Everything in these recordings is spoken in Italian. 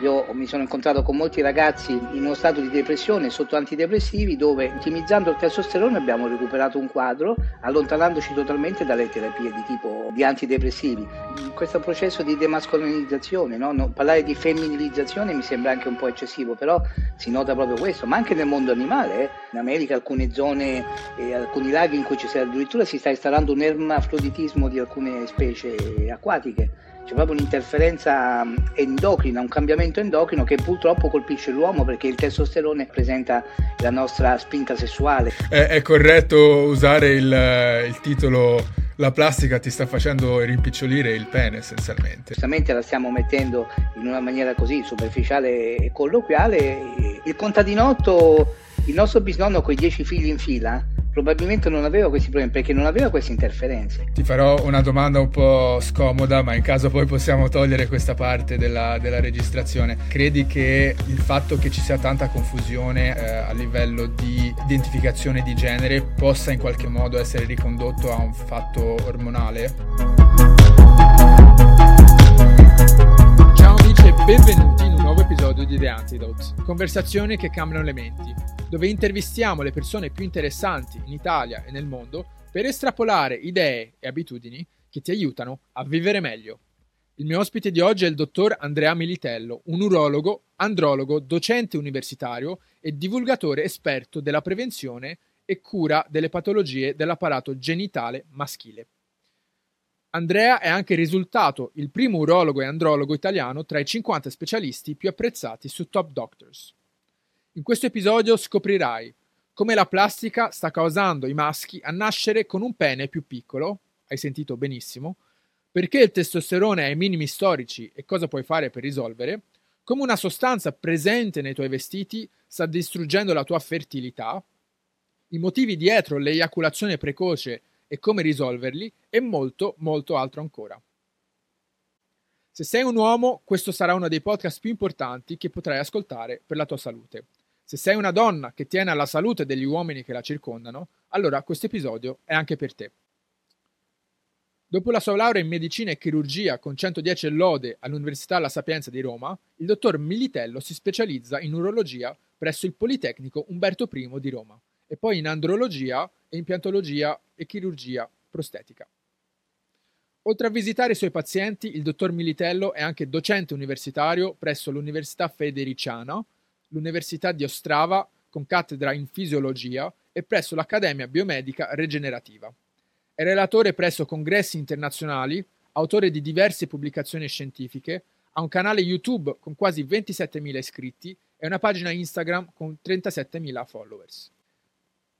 Io mi sono incontrato con molti ragazzi in uno stato di depressione sotto antidepressivi dove ottimizzando il testosterone abbiamo recuperato un quadro allontanandoci totalmente dalle terapie di tipo di antidepressivi. Questo processo di demascolinizzazione, no? Parlare di femminilizzazione mi sembra anche un po' eccessivo, però si nota proprio questo, ma anche nel mondo animale. Eh? In America alcune zone, eh, alcuni laghi in cui ci sia addirittura si sta installando un ermafroditismo di alcune specie acquatiche c'è proprio un'interferenza endocrina, un cambiamento endocrino che purtroppo colpisce l'uomo perché il testosterone presenta la nostra spinta sessuale. È, è corretto usare il, il titolo la plastica ti sta facendo rimpicciolire il pene essenzialmente. Giustamente la stiamo mettendo in una maniera così superficiale e colloquiale. Il contadinotto, il nostro bisnonno con i dieci figli in fila, probabilmente non aveva questi problemi perché non aveva queste interferenze. Ti farò una domanda un po' scomoda, ma in caso poi possiamo togliere questa parte della, della registrazione. Credi che il fatto che ci sia tanta confusione eh, a livello di identificazione di genere possa in qualche modo essere ricondotto a un fatto ormonale? Ciao amici e benvenuti in un nuovo episodio di The Antidote, conversazioni che cambiano le menti dove intervistiamo le persone più interessanti in Italia e nel mondo per estrapolare idee e abitudini che ti aiutano a vivere meglio. Il mio ospite di oggi è il dottor Andrea Militello, un urologo, andrologo, docente universitario e divulgatore esperto della prevenzione e cura delle patologie dell'apparato genitale maschile. Andrea è anche risultato il primo urologo e andrologo italiano tra i 50 specialisti più apprezzati su Top Doctors. In questo episodio scoprirai come la plastica sta causando i maschi a nascere con un pene più piccolo, hai sentito benissimo, perché il testosterone è ai minimi storici e cosa puoi fare per risolvere, come una sostanza presente nei tuoi vestiti sta distruggendo la tua fertilità, i motivi dietro l'eiaculazione precoce e come risolverli e molto, molto altro ancora. Se sei un uomo, questo sarà uno dei podcast più importanti che potrai ascoltare per la tua salute. Se sei una donna che tiene alla salute degli uomini che la circondano, allora questo episodio è anche per te. Dopo la sua laurea in medicina e chirurgia con 110 lode all'Università La Sapienza di Roma, il dottor Militello si specializza in urologia presso il Politecnico Umberto I di Roma e poi in andrologia e impiantologia e chirurgia prostetica. Oltre a visitare i suoi pazienti, il dottor Militello è anche docente universitario presso l'Università Federiciana l'Università di Ostrava con cattedra in fisiologia e presso l'Accademia Biomedica Regenerativa. È relatore presso congressi internazionali, autore di diverse pubblicazioni scientifiche, ha un canale YouTube con quasi 27.000 iscritti e una pagina Instagram con 37.000 followers.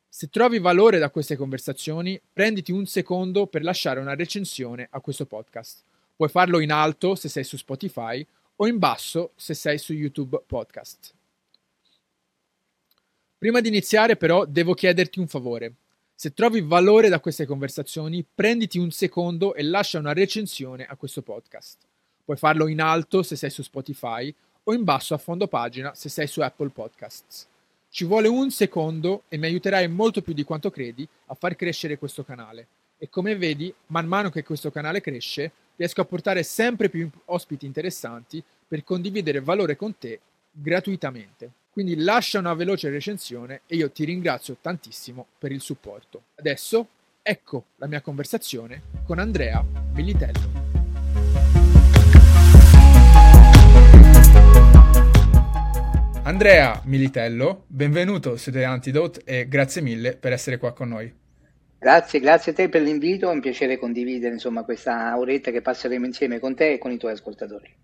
Se trovi valore da queste conversazioni, prenditi un secondo per lasciare una recensione a questo podcast. Puoi farlo in alto se sei su Spotify o in basso se sei su YouTube Podcast. Prima di iniziare però devo chiederti un favore. Se trovi valore da queste conversazioni, prenditi un secondo e lascia una recensione a questo podcast. Puoi farlo in alto se sei su Spotify o in basso a fondo pagina se sei su Apple Podcasts. Ci vuole un secondo e mi aiuterai molto più di quanto credi a far crescere questo canale. E come vedi, man mano che questo canale cresce, riesco a portare sempre più ospiti interessanti per condividere valore con te gratuitamente. Quindi lascia una veloce recensione e io ti ringrazio tantissimo per il supporto. Adesso ecco la mia conversazione con Andrea Militello. Andrea Militello, benvenuto su The Antidote e grazie mille per essere qua con noi. Grazie, grazie a te per l'invito, è un piacere condividere insomma, questa oretta che passeremo insieme con te e con i tuoi ascoltatori.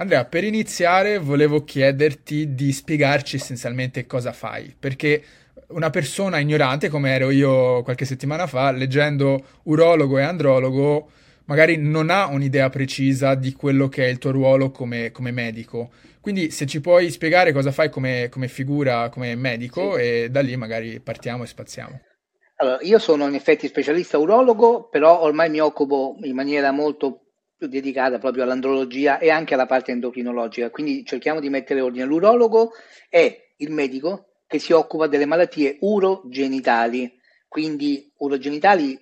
Andrea, per iniziare volevo chiederti di spiegarci essenzialmente cosa fai, perché una persona ignorante come ero io qualche settimana fa, leggendo urologo e andrologo, magari non ha un'idea precisa di quello che è il tuo ruolo come, come medico. Quindi se ci puoi spiegare cosa fai come, come figura, come medico, sì. e da lì magari partiamo e spaziamo. Allora, io sono in effetti specialista urologo, però ormai mi occupo in maniera molto dedicata proprio all'andrologia e anche alla parte endocrinologica. Quindi cerchiamo di mettere ordine. L'urologo è il medico che si occupa delle malattie urogenitali. Quindi urogenitali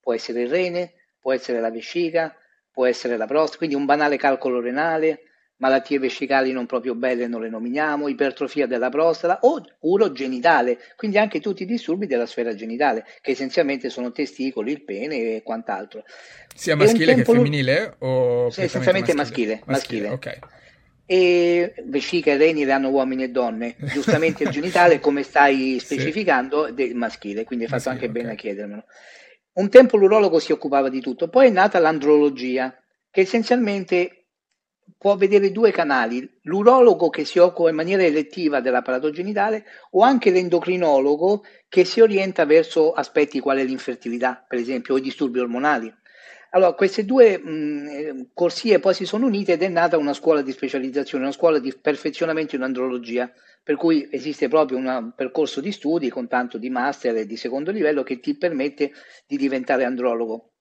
può essere il rene, può essere la vescica, può essere la prostata, quindi un banale calcolo renale, malattie vescicali non proprio belle non le nominiamo, ipertrofia della prostata o urogenitale, quindi anche tutti i disturbi della sfera genitale, che essenzialmente sono testicoli, il pene e quant'altro. Sia maschile che femminile? O sì, essenzialmente maschile. maschile, maschile. ok. E vescica e reni le hanno uomini e donne, giustamente il genitale, come stai specificando, sì. maschile, quindi hai fatto maschile, anche bene a chiedermelo. Un tempo l'urologo si occupava di tutto, poi è nata l'andrologia, che essenzialmente può vedere due canali, l'urologo che si occupa in maniera elettiva dell'apparato genitale o anche l'endocrinologo che si orienta verso aspetti quali l'infertilità, per esempio, o i disturbi ormonali. Allora, queste due mh, corsie poi si sono unite ed è nata una scuola di specializzazione, una scuola di perfezionamento in andrologia, per cui esiste proprio un percorso di studi con tanto di master e di secondo livello che ti permette di diventare andrologo.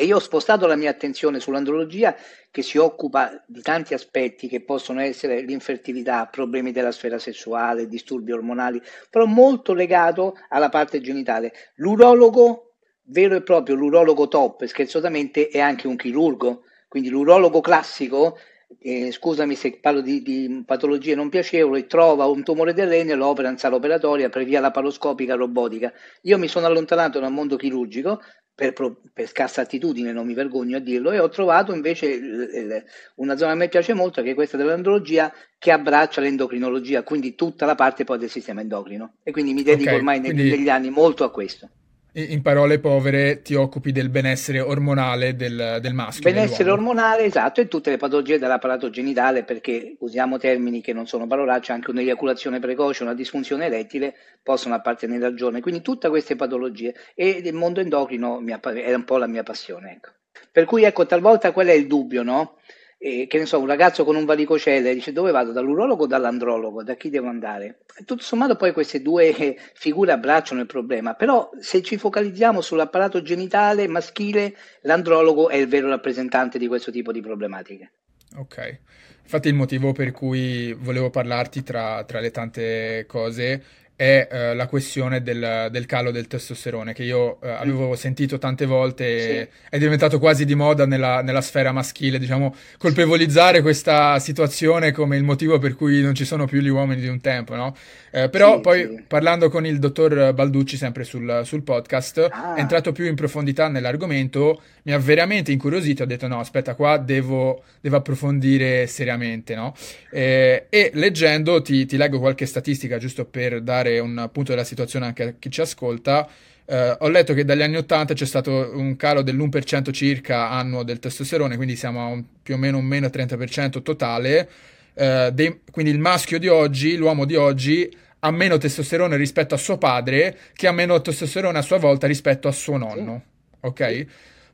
E io ho spostato la mia attenzione sull'andrologia che si occupa di tanti aspetti che possono essere l'infertilità, problemi della sfera sessuale, disturbi ormonali, però molto legato alla parte genitale. L'urologo, vero e proprio l'urologo top, scherzosamente, è anche un chirurgo, quindi l'urologo classico eh, scusami se parlo di, di, patologie non piacevoli, trova un tumore del rene, lo opera in sala operatoria per via laparoscopica robotica. Io mi sono allontanato dal mondo chirurgico per, per, scarsa attitudine, non mi vergogno a dirlo, e ho trovato invece una zona che a me piace molto, che è questa dell'andrologia, che abbraccia l'endocrinologia, quindi tutta la parte poi del sistema endocrino. E quindi mi dedico okay, ormai quindi... negli anni molto a questo in parole povere, ti occupi del benessere ormonale del, del maschio. Benessere ormonale, esatto, e tutte le patologie dell'apparato genitale, perché usiamo termini che non sono parolacce, anche un'eiaculazione precoce, una disfunzione erettile possono appartenere al giorno. Quindi tutte queste patologie. E il mondo endocrino è un po' la mia passione. Ecco. Per cui, ecco, talvolta quello è il dubbio, no? Eh, che ne so, un ragazzo con un varicocele dice dove vado, dall'urologo o dall'andrologo, da chi devo andare? Tutto sommato poi queste due figure abbracciano il problema, però se ci focalizziamo sull'apparato genitale maschile, l'andrologo è il vero rappresentante di questo tipo di problematiche. Ok, infatti il motivo per cui volevo parlarti tra, tra le tante cose è uh, la questione del, del, calo del testosterone, che io uh, avevo sentito tante volte, sì. è diventato quasi di moda nella, nella, sfera maschile, diciamo, colpevolizzare questa situazione come il motivo per cui non ci sono più gli uomini di un tempo, no? Eh, però sì, poi sì. parlando con il dottor Balducci, sempre sul, sul podcast, ah. è entrato più in profondità nell'argomento, mi ha veramente incuriosito, ho detto no, aspetta, qua devo, devo approfondire seriamente, no? Eh, e leggendo, ti, ti leggo qualche statistica giusto per dare dare un punto della situazione anche a chi ci ascolta, eh, ho letto che dagli anni 80 c'è stato un calo dell'1% circa annuo del testosterone, quindi siamo a un, più o meno un meno 30% totale. Eh, dei, quindi il maschio di oggi, l'uomo di oggi, ha meno testosterone rispetto a suo padre, che ha meno testosterone a sua volta rispetto a suo nonno. Ok?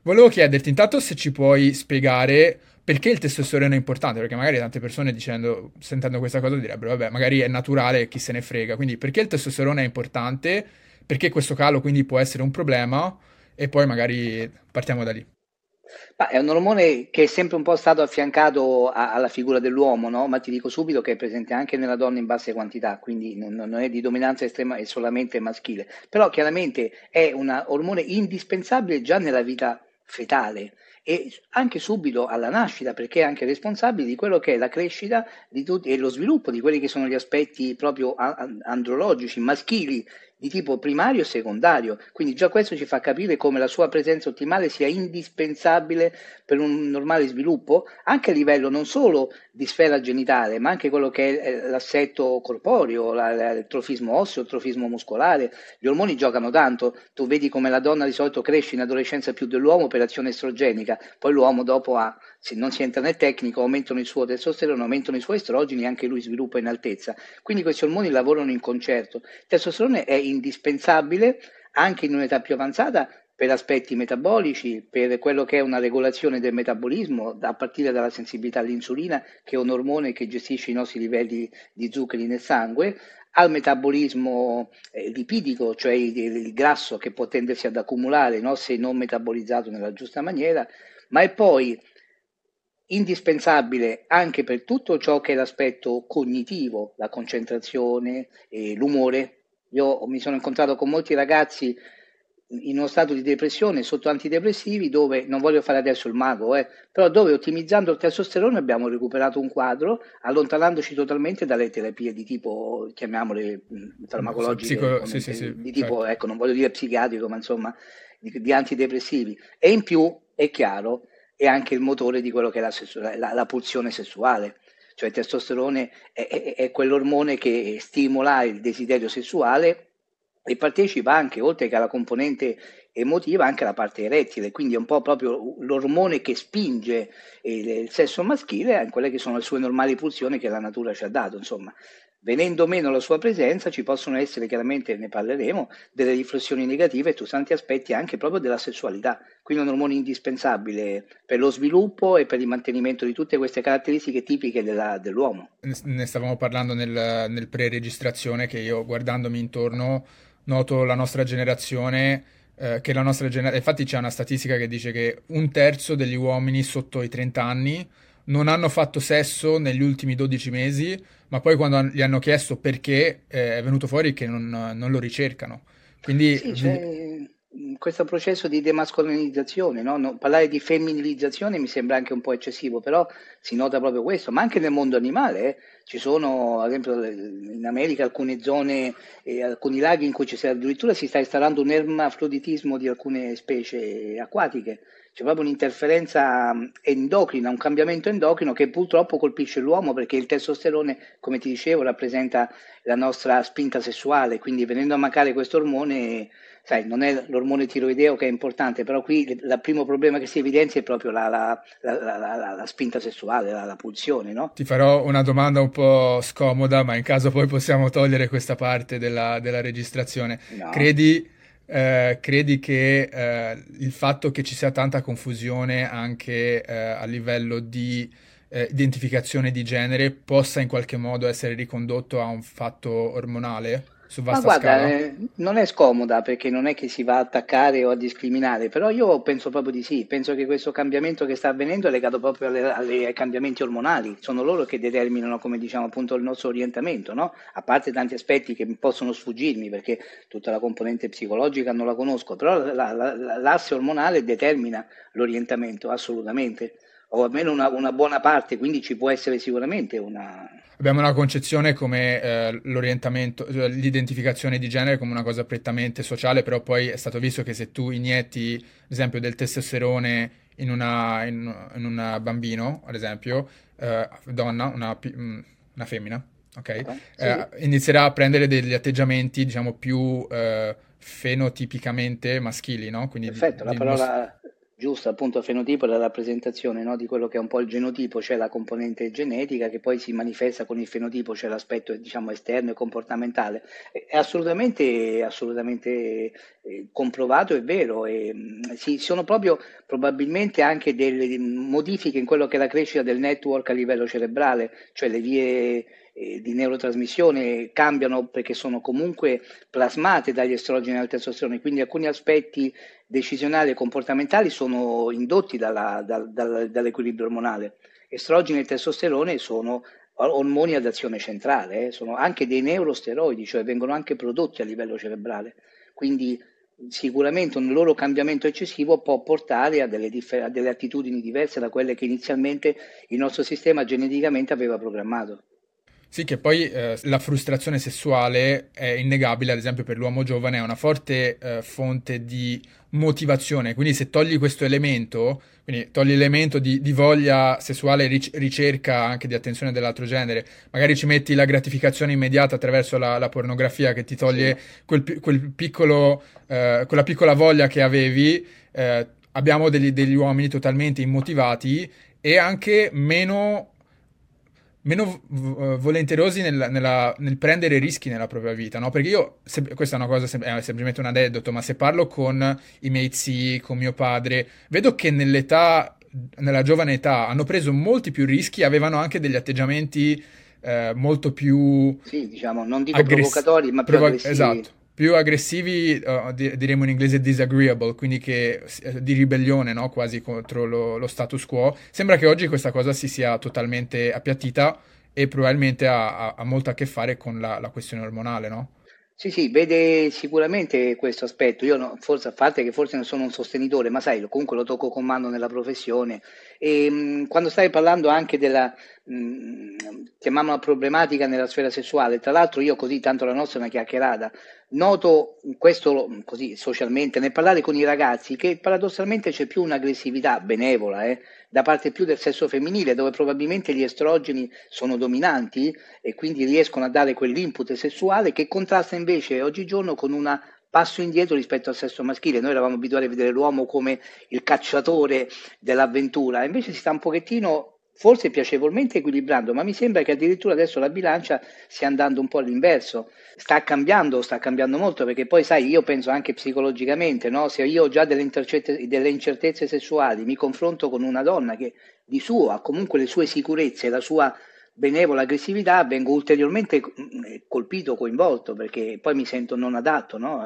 Volevo chiederti intanto se ci puoi spiegare perché il testosterone è importante? Perché magari tante persone dicendo, sentendo questa cosa direbbero, vabbè, magari è naturale, chi se ne frega. Quindi perché il testosterone è importante? Perché questo calo quindi può essere un problema? E poi magari partiamo da lì. Ma è un ormone che è sempre un po' stato affiancato a, alla figura dell'uomo, no? ma ti dico subito che è presente anche nella donna in basse quantità, quindi non, non è di dominanza estrema, è solamente maschile. Però chiaramente è un ormone indispensabile già nella vita fetale e anche subito alla nascita, perché è anche responsabile di quello che è la crescita tutti, e lo sviluppo di quelli che sono gli aspetti proprio andrologici, maschili di tipo primario e secondario. Quindi già questo ci fa capire come la sua presenza ottimale sia indispensabile per un normale sviluppo, anche a livello non solo di sfera genitale, ma anche quello che è l'assetto corporeo, il trofismo osseo, il trofismo muscolare. Gli ormoni giocano tanto, tu vedi come la donna di solito cresce in adolescenza più dell'uomo per azione estrogenica, poi l'uomo dopo ha se non si entra nel tecnico, aumentano il suo testosterone, aumentano i suoi estrogeni e anche lui sviluppa in altezza. Quindi questi ormoni lavorano in concerto. Il testosterone è indispensabile anche in un'età più avanzata per aspetti metabolici, per quello che è una regolazione del metabolismo, a partire dalla sensibilità all'insulina, che è un ormone che gestisce i nostri livelli di zuccheri nel sangue, al metabolismo eh, lipidico, cioè il, il, grasso che può tendersi ad accumulare no, se non metabolizzato nella giusta maniera, ma è poi indispensabile anche per tutto ciò che è l'aspetto cognitivo, la concentrazione, l'umore. Io mi sono incontrato con molti ragazzi in uno stato di depressione sotto antidepressivi dove, non voglio fare adesso il mago, eh, però dove ottimizzando il testosterone abbiamo recuperato un quadro allontanandoci totalmente dalle terapie di tipo, chiamiamole farmacologiche, Psico, sì, sì, sì, di tipo, certo. ecco, non voglio dire psichiatrico, ma insomma di, di, antidepressivi. E in più, è chiaro, è anche il motore di quello che è la, la, la pulsione sessuale cioè il testosterone è, è, è, quell'ormone che stimola il desiderio sessuale e partecipa anche, oltre che alla componente emotiva, anche alla parte erettile, quindi è un po' proprio l'ormone che spinge il, il sesso maschile a quelle che sono le sue normali pulsioni che la natura ci ha dato, insomma. Venendo meno la sua presenza ci possono essere, chiaramente ne parleremo, delle riflessioni negative su tanti aspetti anche proprio della sessualità, quindi un ormone indispensabile per lo sviluppo e per il mantenimento di tutte queste caratteristiche tipiche della, dell'uomo. Ne stavamo parlando nel, nel pre-registrazione che io guardandomi intorno noto la nostra generazione, eh, che la nostra generazione, infatti c'è una statistica che dice che un terzo degli uomini sotto i 30 anni non hanno fatto sesso negli ultimi 12 mesi, ma poi quando gli hanno chiesto perché eh, è venuto fuori che non, non lo ricercano. Quindi sì, cioè, questo processo di demascolinizzazione, no? No, parlare di femminilizzazione mi sembra anche un po' eccessivo, però si nota proprio questo, ma anche nel mondo animale. Eh? Ci sono, ad esempio, in America alcune zone, eh, alcuni laghi in cui sia, addirittura si sta installando un ermafroditismo di alcune specie acquatiche. C'è proprio un'interferenza endocrina, un cambiamento endocrino che purtroppo colpisce l'uomo perché il testosterone, come ti dicevo, rappresenta la nostra spinta sessuale, quindi venendo a mancare questo ormone sai, non è l'ormone tiroideo che è importante, però qui il primo problema che si evidenzia è proprio la, la, la, la spinta sessuale, la, pulsione, no? Ti farò una domanda un po' scomoda, ma in caso poi possiamo togliere questa parte della, della registrazione. No. Credi... Eh, credi che eh, il fatto che ci sia tanta confusione anche eh, a livello di eh, identificazione di genere possa in qualche modo essere ricondotto a un fatto ormonale? Su vasta Ma guarda, eh, non è scomoda perché non è che si va a attaccare o a discriminare, però io penso proprio di sì, penso che questo cambiamento che sta avvenendo è legato proprio alle, alle, ai cambiamenti ormonali, sono loro che determinano, come diciamo appunto, il nostro orientamento, no? a parte tanti aspetti che possono sfuggirmi perché tutta la componente psicologica non la conosco, però la, la, la, l'asse ormonale determina l'orientamento assolutamente o almeno una, una, buona parte, quindi ci può essere sicuramente una... Abbiamo una concezione come eh, l'orientamento, cioè l'identificazione di genere come una cosa prettamente sociale, però poi è stato visto che se tu inietti, ad esempio, del testosterone in, una, in, in un bambino, ad esempio, eh, donna, una, mm, una, femmina, ok? okay sì. eh, inizierà a prendere degli atteggiamenti, diciamo, più eh, fenotipicamente maschili, no? Quindi Perfetto, di, la parola giusto, appunto fenotipo è la rappresentazione no, di quello che è un po' il genotipo, cioè la componente genetica che poi si manifesta con il fenotipo, cioè l'aspetto diciamo esterno e comportamentale. È assolutamente, assolutamente eh, comprovato, è vero, e, mh, sì, sono proprio probabilmente anche delle modifiche in quello che è la crescita del network a livello cerebrale, cioè le vie eh, di neurotrasmissione cambiano perché sono comunque plasmate dagli estrogeni e dal testosterone, quindi alcuni aspetti decisionali e comportamentali sono indotti dalla, dal, dal, dall'equilibrio ormonale. Estrogeni e testosterone sono ormoni ad azione centrale, eh? sono anche dei neurosteroidi, cioè vengono anche prodotti a livello cerebrale. Quindi sicuramente un loro cambiamento eccessivo può portare a delle, differ- a delle attitudini diverse da quelle che inizialmente il nostro sistema geneticamente aveva programmato. Sì, che poi eh, la frustrazione sessuale è innegabile, ad esempio per l'uomo giovane, è una forte eh, fonte di motivazione, quindi se togli questo elemento, quindi togli l'elemento di, di voglia sessuale, ric- ricerca anche di attenzione dell'altro genere, magari ci metti la gratificazione immediata attraverso la, la pornografia che ti toglie sì. quel, quel piccolo, eh, quella piccola voglia che avevi, eh, abbiamo degli, degli uomini totalmente immotivati e anche meno meno v- volenterosi nel, nella, nel, prendere rischi nella propria vita, no? Perché io, se, questa è una cosa, è semplicemente un aneddoto, ma se parlo con i miei zii, con mio padre, vedo che nell'età, nella giovane età, hanno preso molti più rischi, avevano anche degli atteggiamenti eh, molto più... Sì, diciamo, non dico aggress- provocatori, ma più provo- aggressivi. Esatto più aggressivi, uh, diremo in inglese disagreeable, quindi che, eh, di ribellione no? quasi contro lo, lo, status quo. Sembra che oggi questa cosa si sia totalmente appiattita e probabilmente ha, ha, ha molto a che fare con la, la questione ormonale, no? Sì, sì, vede sicuramente questo aspetto. Io no, forse, a parte che forse non sono un sostenitore, ma sai, comunque lo tocco con mano nella professione. E mh, quando stavi parlando anche della, mh, chiamiamola problematica nella sfera sessuale, tra l'altro io così, tanto la nostra è una chiacchierata, noto questo così socialmente, nel parlare con i ragazzi, che paradossalmente c'è più un'aggressività benevola, eh, da parte più del sesso femminile, dove probabilmente gli estrogeni sono dominanti e quindi riescono a dare quell'input sessuale che contrasta invece oggigiorno con un passo indietro rispetto al sesso maschile. Noi eravamo abituati a vedere l'uomo come il cacciatore dell'avventura, invece si sta un pochettino forse piacevolmente equilibrando, ma mi sembra che addirittura adesso la bilancia stia andando un po' all'inverso. Sta cambiando, sta cambiando molto, perché poi sai, io penso anche psicologicamente, no? se io ho già delle, delle incertezze sessuali, mi confronto con una donna che di suo ha comunque le sue sicurezze, la sua benevola aggressività, vengo ulteriormente mm, colpito, coinvolto, perché poi mi sento non adatto, no?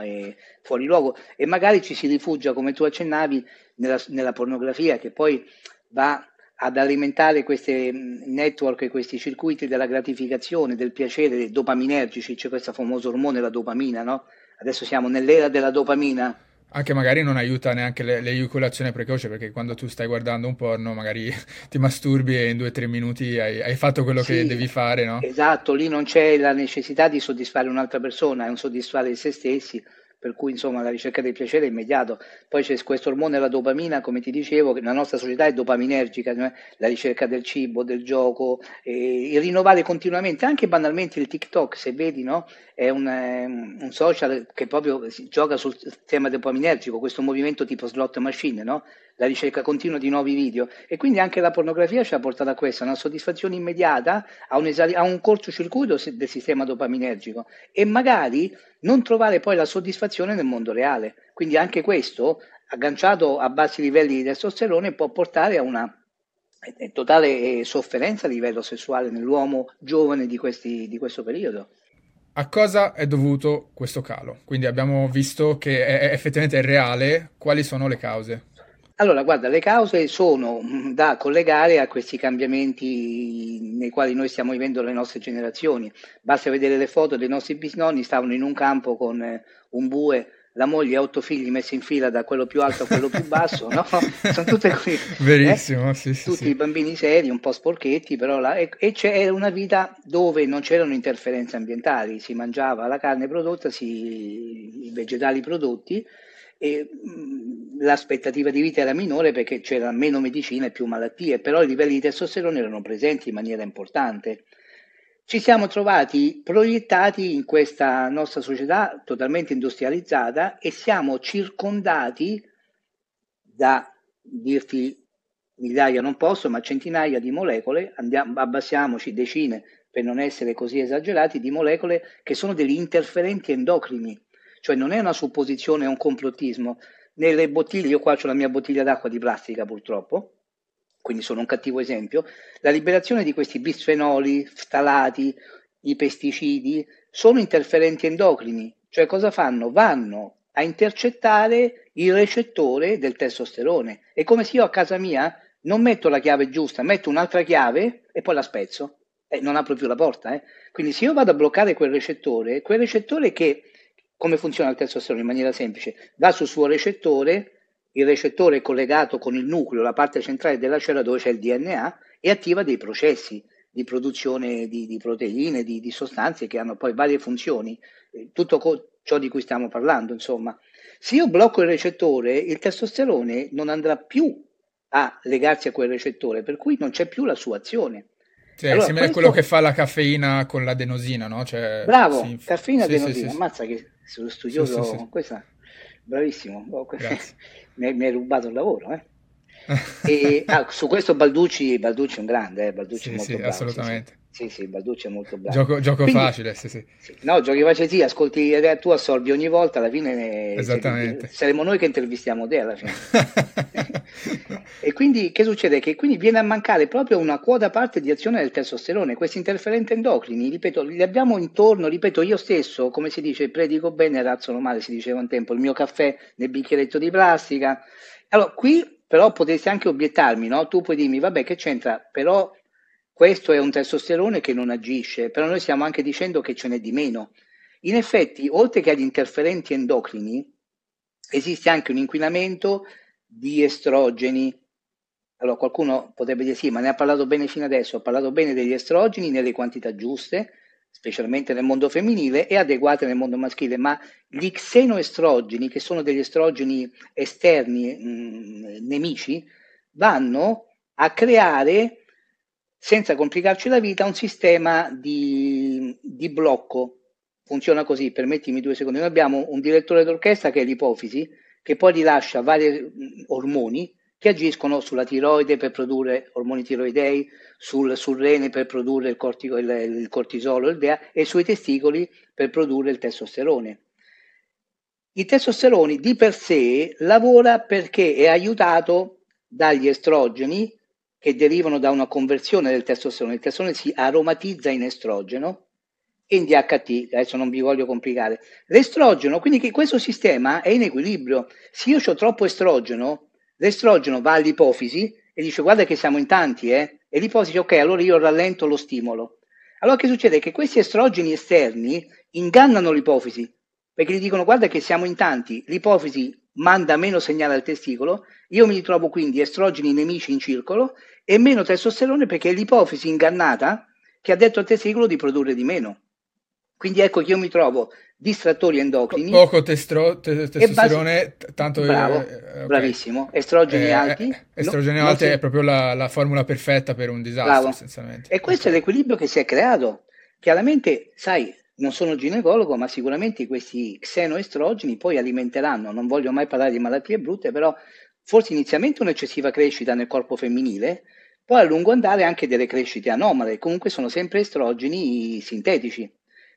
fuori luogo, e magari ci si rifugia, come tu accennavi, nella, nella pornografia, che poi va ad alimentare questi mm, network, questi circuiti della gratificazione, del piacere dopaminergici, c'è questo famoso ormone, la dopamina, no? Adesso siamo nell'era della dopamina. Anche magari non aiuta neanche l'eiaculazione precoce, perché quando tu stai guardando un porno magari ti masturbi e in due o tre minuti hai, hai fatto quello sì, che devi fare, no? Esatto, lì non c'è la necessità di soddisfare un'altra persona, è un soddisfare se stessi per cui insomma la ricerca del piacere è immediato. Poi c'è questo ormone, la dopamina, come ti dicevo, che nella nostra società è dopaminergica, cioè la ricerca del cibo, del gioco, eh, il rinnovare continuamente, anche banalmente il TikTok, se vedi, no? è un, un, social che proprio gioca sul tema dopaminergico, questo movimento tipo slot machine, no? La ricerca continua di nuovi video e quindi anche la pornografia ci ha portato a questo, una soddisfazione immediata, a un, esali- a un cortocircuito del sistema dopaminergico e magari non trovare poi la soddisfazione nel mondo reale. Quindi anche questo, agganciato a bassi livelli di testosterone, può portare a una totale sofferenza a livello sessuale nell'uomo giovane di, questi, di questo periodo. A cosa è dovuto questo calo? Quindi abbiamo visto che è, effettivamente è reale, quali sono le cause? Allora, guarda, le cause sono mm, da collegare a questi cambiamenti nei quali noi stiamo vivendo le nostre generazioni. Basta vedere le foto dei nostri bisnonni, stavano in un campo con eh, un bue, la moglie e otto figli messi in fila da quello più alto a quello più basso, no? Sono tutte qui. Verissimo, eh? sì, sì. Tutti sì. i bambini seri, un po' sporchetti, però là, e, e c'era una vita dove non c'erano interferenze ambientali, si mangiava la carne prodotta, si, i vegetali prodotti e mh, l'aspettativa di vita era minore perché c'era meno medicina e più malattie, però i livelli di testosterone erano presenti in maniera importante. Ci siamo trovati proiettati in questa nostra società totalmente industrializzata e siamo circondati da dirti migliaia non posso, ma centinaia di molecole, andiamo, abbassiamoci decine per non essere così esagerati, di molecole che sono degli interferenti endocrini cioè non è una supposizione, è un complottismo. Nelle bottiglie, io qua ho la mia bottiglia d'acqua di plastica purtroppo, quindi sono un cattivo esempio, la liberazione di questi bisfenoli, ftalati, i pesticidi, sono interferenti endocrini, cioè cosa fanno? Vanno a intercettare il recettore del testosterone. È come se io a casa mia non metto la chiave giusta, metto un'altra chiave e poi la spezzo. Eh, non apro più la porta. Eh. Quindi se io vado a bloccare quel recettore, quel recettore che come funziona il testosterone? In maniera semplice, va sul suo recettore, il recettore è collegato con il nucleo, la parte centrale della cellula dove c'è il DNA e attiva dei processi di produzione di, di proteine, di, di, sostanze che hanno poi varie funzioni, eh, tutto co- ciò di cui stiamo parlando, insomma. Se io blocco il recettore, il testosterone non andrà più a legarsi a quel recettore, per cui non c'è più la sua azione. Sì, allora, simile questo... a quello che fa la caffeina con l'adenosina, no? Cioè, Bravo, sì, caffeina e sì, adenosina, ammazza che sullo studioso, sì, sì, sì. questa, bravissimo, oh, mi, mi hai rubato il lavoro. Eh? e, ah, su questo Balducci, Balducci è un grande, eh? Balducci è molto bravo. Assolutamente. Sì, sì, Balducci è molto bravo. Gioco, gioco Quindi, facile, sì, sì. sì. No, giochi facile, sì, ascolti, eh, tu assolvi ogni volta, alla fine Esattamente. Cioè, saremo noi che intervistiamo te alla fine. e quindi che succede? Che quindi viene a mancare proprio una quota parte di azione del testosterone, questi interferenti endocrini, ripeto, li abbiamo intorno, ripeto, io stesso, come si dice, predico bene, razzono male, si diceva un tempo, il mio caffè nel bicchieretto di plastica. Allora, qui però potresti anche obiettarmi, no? Tu puoi dirmi, vabbè, che c'entra? Però questo è un testosterone che non agisce, però noi stiamo anche dicendo che ce n'è di meno. In effetti, oltre che agli interferenti endocrini, esiste anche un inquinamento di estrogeni. Allora qualcuno potrebbe dire sì, ma ne ha parlato bene fino adesso, ha parlato bene degli estrogeni nelle quantità giuste, specialmente nel mondo femminile, e adeguate nel mondo maschile, ma gli xenoestrogeni, che sono degli estrogeni esterni mh, mm, nemici, vanno a creare, senza complicarci la vita, un sistema di, di blocco. Funziona così, permettimi due secondi. Noi abbiamo un direttore d'orchestra che è l'ipofisi, che poi rilascia vari mm, ormoni che agiscono sulla tiroide per produrre ormoni tiroidei, sul, sul rene per produrre il, cortico, il, il cortisolo il DEA, e sui testicoli per produrre il testosterone. Il testosterone di per sé lavora perché è aiutato dagli estrogeni che derivano da una conversione del testosterone. Il testosterone si aromatizza in estrogeno in DHT, adesso non vi voglio complicare. L'estrogeno, quindi che questo sistema è in equilibrio. Se io ho troppo estrogeno, l'estrogeno va all'ipofisi e dice guarda che siamo in tanti, eh? e l'ipofisi ok, allora io rallento lo stimolo. Allora che succede? Che questi estrogeni esterni ingannano l'ipofisi, perché gli dicono guarda che siamo in tanti, l'ipofisi manda meno segnale al testicolo, io mi ritrovo quindi estrogeni nemici in circolo e meno testosterone perché è l'ipofisi ingannata che ha detto al testicolo di produrre di meno. Quindi ecco che io mi trovo distrattori endocrini. Poco testro, te, testosterone, basi- tanto... Bravo, eh, okay. bravissimo. Estrogeni eh, alti. Eh, estrogeni no, alti è proprio la, la, formula perfetta per un disastro, Bravo. essenzialmente. E questo è l'equilibrio che si è creato. Chiaramente, sai, non sono ginecologo, ma sicuramente questi xenoestrogeni poi alimenteranno, non voglio mai parlare di malattie brutte, però forse inizialmente un'eccessiva crescita nel corpo femminile, poi a lungo andare anche delle crescite anomale, comunque sono sempre estrogeni sintetici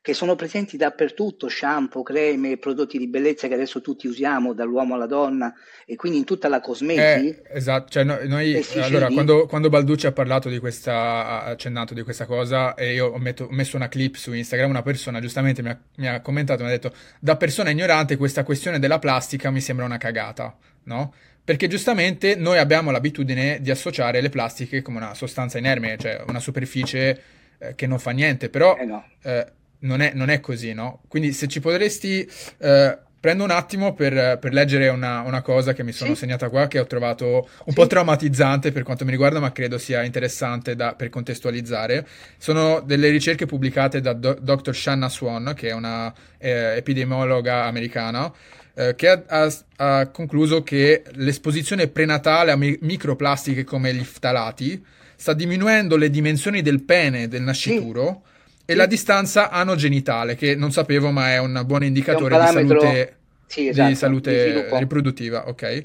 che sono presenti dappertutto, shampoo, creme, prodotti di bellezza che adesso tutti usiamo, dall'uomo alla donna, e quindi in tutta la cosmesi. Eh, esatto, cioè no, noi, allora, quando, quando, Balducci ha parlato di questa, ha accennato di questa cosa, e io ho, metto, ho, messo una clip su Instagram, una persona giustamente mi ha, mi ha commentato, mi ha detto, da persona ignorante questa questione della plastica mi sembra una cagata, no? Perché giustamente noi abbiamo l'abitudine di associare le plastiche come una sostanza inerme, cioè una superficie eh, che non fa niente, però eh no. eh, non è, non è così, no? Quindi se ci potresti... Eh, prendo un attimo per, per leggere una, una, cosa che mi sono sì. segnata qua, che ho trovato un sì. po' traumatizzante per quanto mi riguarda, ma credo sia interessante da, per contestualizzare. Sono delle ricerche pubblicate da do, Dr. Shanna Swan, che è una eh, epidemiologa americana, eh, che ha, ha, ha, concluso che l'esposizione prenatale a mi- microplastiche come gli ftalati sta diminuendo le dimensioni del pene del nascituro. Sì e la distanza anogenitale, che non sapevo, ma è un buon indicatore un di salute, sì, esatto, di salute di riproduttiva. Ok.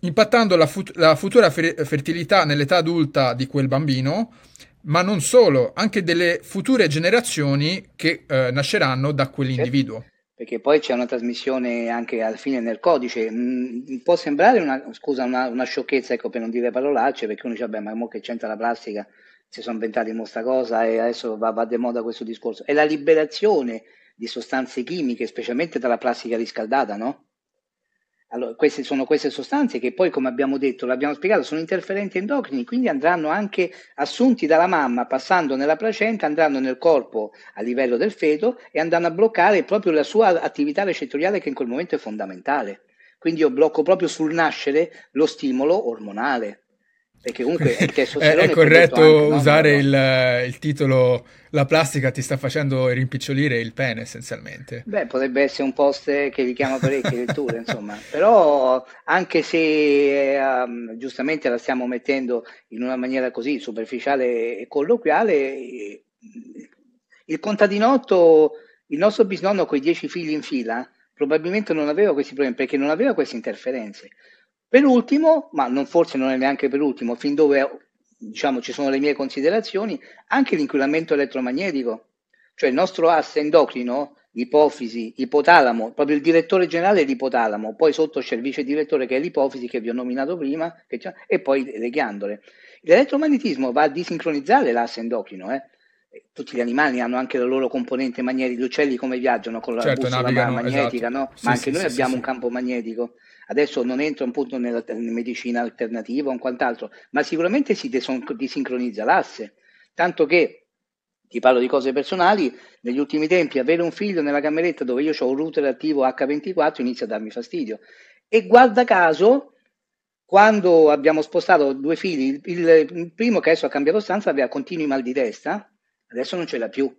Impattando la, fut- la futura fer- fertilità nell'età adulta di quel bambino, ma non solo, anche delle future generazioni che eh, nasceranno da quell'individuo. Certo perché poi c'è una trasmissione anche alla fine nel codice. Mm, può sembrare una, scusa, una, una, sciocchezza, ecco, per non dire parolacce, perché uno dice, vabbè, ma mo che c'entra la plastica? Si sono inventati questa cosa e adesso va, va de moda questo discorso, è la liberazione di sostanze chimiche, specialmente dalla plastica riscaldata, no? Allora, queste sono queste sostanze che poi, come abbiamo detto, l'abbiamo spiegato, sono interferenti endocrini, quindi andranno anche assunti dalla mamma, passando nella placenta, andranno nel corpo a livello del feto e andranno a bloccare proprio la sua attività recettoriale che in quel momento è fondamentale. Quindi io blocco proprio sul nascere lo stimolo ormonale perché comunque testosterone è, è corretto anche, usare no? il, il, titolo la plastica ti sta facendo rimpicciolire il pene essenzialmente. Beh potrebbe essere un post che richiama parecchie letture insomma. Però anche se um, giustamente la stiamo mettendo in una maniera così superficiale e colloquiale il contadinotto il nostro bisnonno con i dieci figli in fila probabilmente non aveva questi problemi perché non aveva queste interferenze per ultimo, ma non, forse non è neanche per ultimo, fin dove diciamo, ci sono le mie considerazioni, anche l'inquinamento elettromagnetico. Cioè il nostro asse endocrino, l'ipofisi, ipotalamo, proprio il direttore generale è l'ipotalamo, poi sotto c'è il vice direttore che è l'ipofisi che vi ho nominato prima, e poi le ghiandole. L'elettromagnetismo va a disincronizzare l'asse endocrino, eh? tutti gli animali hanno anche la loro componente magnetica, gli uccelli come viaggiano con la certo, bussola magnetica, esatto. no? ma sì, anche sì, noi sì, abbiamo un campo magnetico. Adesso non entro appunto nella, medicina alternativa o quant'altro, ma sicuramente si desincronizza l'asse, tanto che ti parlo di cose personali, negli ultimi tempi avere un figlio nella cameretta dove io ho un router attivo H24 inizia a darmi fastidio. E guarda caso, quando abbiamo spostato due figli, il primo che adesso ha cambiato stanza aveva continui mal di testa, adesso non ce l'ha più,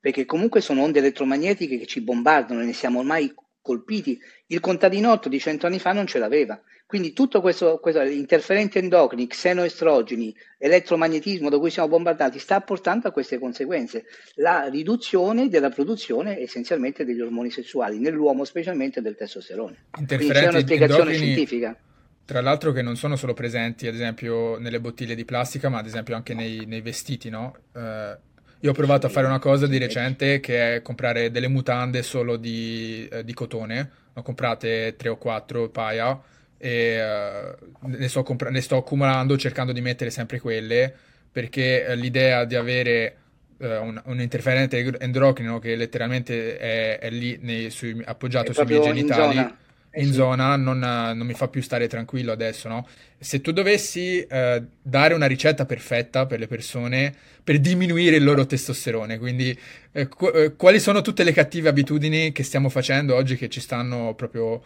perché comunque sono onde elettromagnetiche che ci bombardano e ne siamo ormai colpiti. Il contadinotto di cento anni fa non ce l'aveva. Quindi tutto questo, questo interferenti endocrini, xenoestrogeni, elettromagnetismo da cui siamo bombardati sta portando a queste conseguenze. La riduzione della produzione essenzialmente degli ormoni sessuali, nell'uomo specialmente del testosterone. Quindi c'è una spiegazione scientifica. Tra l'altro che non sono solo presenti ad esempio nelle bottiglie di plastica, ma ad esempio anche nei, nei vestiti, no? Eh, io ho provato a fare una cosa di recente che è comprare delle mutande solo di, eh, di cotone, ne ho comprate tre o quattro paia e uh, ne, sto compra- ne, sto accumulando cercando di mettere sempre quelle perché uh, l'idea di avere uh, un, un, interferente endocrino che letteralmente è, è lì nei, sui, appoggiato sui miei genitali in zona, eh in zona non, non, mi fa più stare tranquillo adesso no? se tu dovessi dare una ricetta perfetta per le persone per diminuire il loro testosterone quindi qu- quali sono tutte le cattive abitudini che stiamo facendo oggi che ci stanno proprio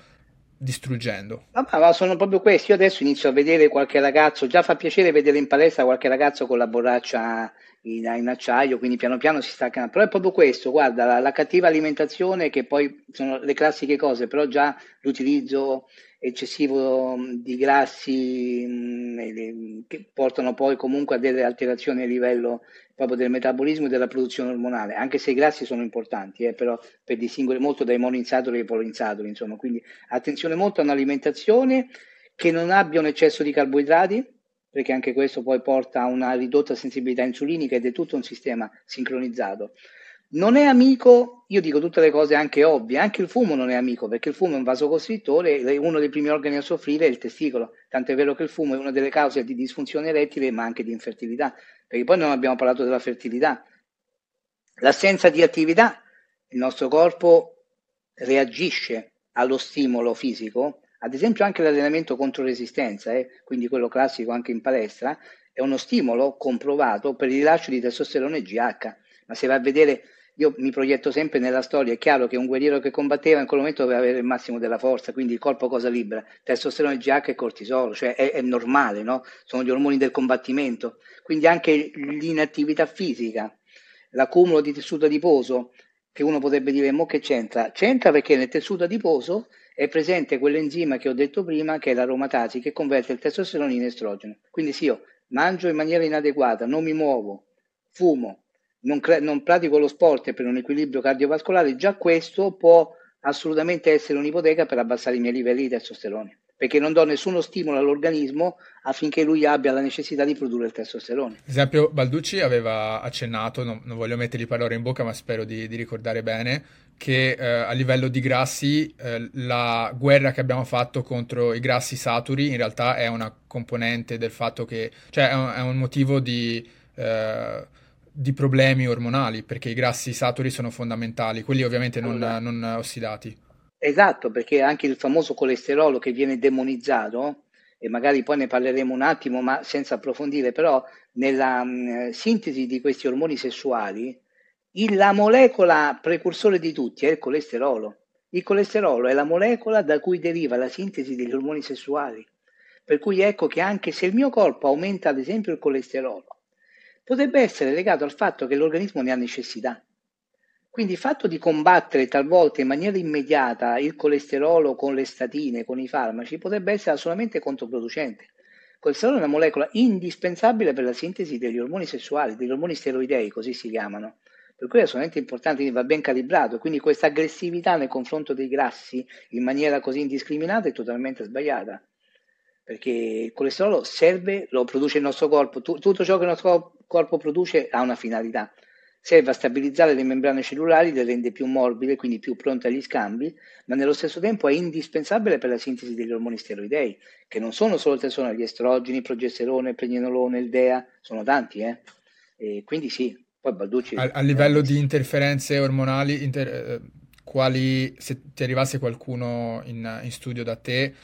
distruggendo. Ma, ma, sono proprio questi. Io adesso inizio a vedere qualche ragazzo, già fa piacere vedere in palestra qualche ragazzo con la borraccia in, in acciaio, quindi piano piano si stacca. Però è proprio questo, guarda, la, la, cattiva alimentazione, che poi sono le classiche cose, però già l'utilizzo eccessivo di grassi mh, che portano poi comunque a delle alterazioni a livello proprio del metabolismo e della produzione ormonale, anche se i grassi sono importanti, eh, però per distinguere molto dai monoinsaturi e polinsaturi, insomma, quindi attenzione molto a un'alimentazione che non abbia un eccesso di carboidrati, perché anche questo poi porta a una ridotta sensibilità insulinica ed è tutto un sistema sincronizzato. Non è amico, io dico tutte le cose anche ovvie, anche il fumo non è amico perché il fumo è un vasocostrittore e uno dei primi organi a soffrire è il testicolo, tant'è vero che il fumo è una delle cause di disfunzione erettile ma anche di infertilità, perché poi non abbiamo parlato della fertilità. L'assenza di attività, il nostro corpo reagisce allo stimolo fisico, ad esempio anche l'allenamento contro resistenza, eh, quindi quello classico anche in palestra, è uno stimolo comprovato per il rilascio di testosterone GH, ma se va a vedere io mi proietto sempre nella storia, è chiaro che un guerriero che combatteva in quel momento doveva avere il massimo della forza, quindi il corpo cosa libera? Testosterone, GH e cortisolo, cioè è, è normale, no? Sono gli ormoni del combattimento. Quindi anche l'inattività fisica, l'accumulo di tessuto adiposo, che uno potrebbe dire, mo che c'entra? C'entra perché nel tessuto adiposo è presente quell'enzima che ho detto prima, che è l'aromatasi, che converte il testosterone in estrogeno. Quindi se io mangio in maniera inadeguata, non mi muovo, fumo, non, cre- non pratico lo sport per un equilibrio cardiovascolare, già questo può assolutamente essere un'ipoteca per abbassare i miei livelli di testosterone perché non do nessuno stimolo all'organismo affinché lui abbia la necessità di produrre il testosterone. Ad esempio, Balducci aveva accennato, non, non voglio mettergli parole in bocca, ma spero di, di ricordare bene, che eh, a livello di grassi eh, la guerra che abbiamo fatto contro i grassi saturi in realtà è una componente del fatto che, cioè è un, è un motivo di... Eh, di problemi ormonali, perché i grassi saturi sono fondamentali, quelli ovviamente non, non ossidati. Esatto, perché anche il famoso colesterolo che viene demonizzato, e magari poi ne parleremo un attimo, ma senza approfondire, però nella mh, sintesi di questi ormoni sessuali, la molecola precursore di tutti è il colesterolo. Il colesterolo è la molecola da cui deriva la sintesi degli ormoni sessuali. Per cui ecco che anche se il mio corpo aumenta ad esempio il colesterolo, potrebbe essere legato al fatto che l'organismo ne ha necessità. Quindi il fatto di combattere talvolta in maniera immediata il colesterolo con le statine, con i farmaci, potrebbe essere assolutamente controproducente. Il colesterolo è una molecola indispensabile per la sintesi degli ormoni sessuali, degli ormoni steroidei, così si chiamano. Per cui è assolutamente importante, quindi va ben calibrato. Quindi questa aggressività nei confronti dei grassi in maniera così indiscriminata è totalmente sbagliata perché il colesterolo serve, lo produce il nostro corpo, tutto ciò che il nostro corpo produce ha una finalità, serve a stabilizzare le membrane cellulari, le rende più morbide, quindi più pronte agli scambi, ma nello stesso tempo è indispensabile per la sintesi degli ormoni steroidei, che non sono solo il testosterone, gli estrogeni, progesterone, pregnenolone, il DEA, sono tanti, eh? E quindi sì, poi Balducci... A, a livello di interferenze ormonali, inter, eh, quali, se ti arrivasse qualcuno in, in studio da te,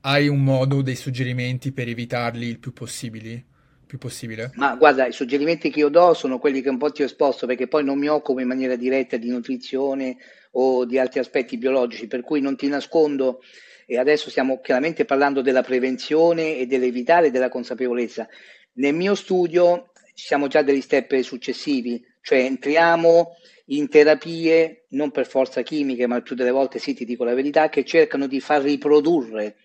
hai un modo, dei suggerimenti per evitarli il più possibili? più possibile? Ma guarda, i suggerimenti che io do sono quelli che un po' ti ho esposto perché poi non mi occupo in maniera diretta di nutrizione o di altri aspetti biologici, per cui non ti nascondo e adesso stiamo chiaramente parlando della prevenzione e dell'evitare della consapevolezza. Nel mio studio siamo già degli step successivi, cioè entriamo in terapie non per forza chimiche, ma più delle volte sì, ti dico la verità, che cercano di far riprodurre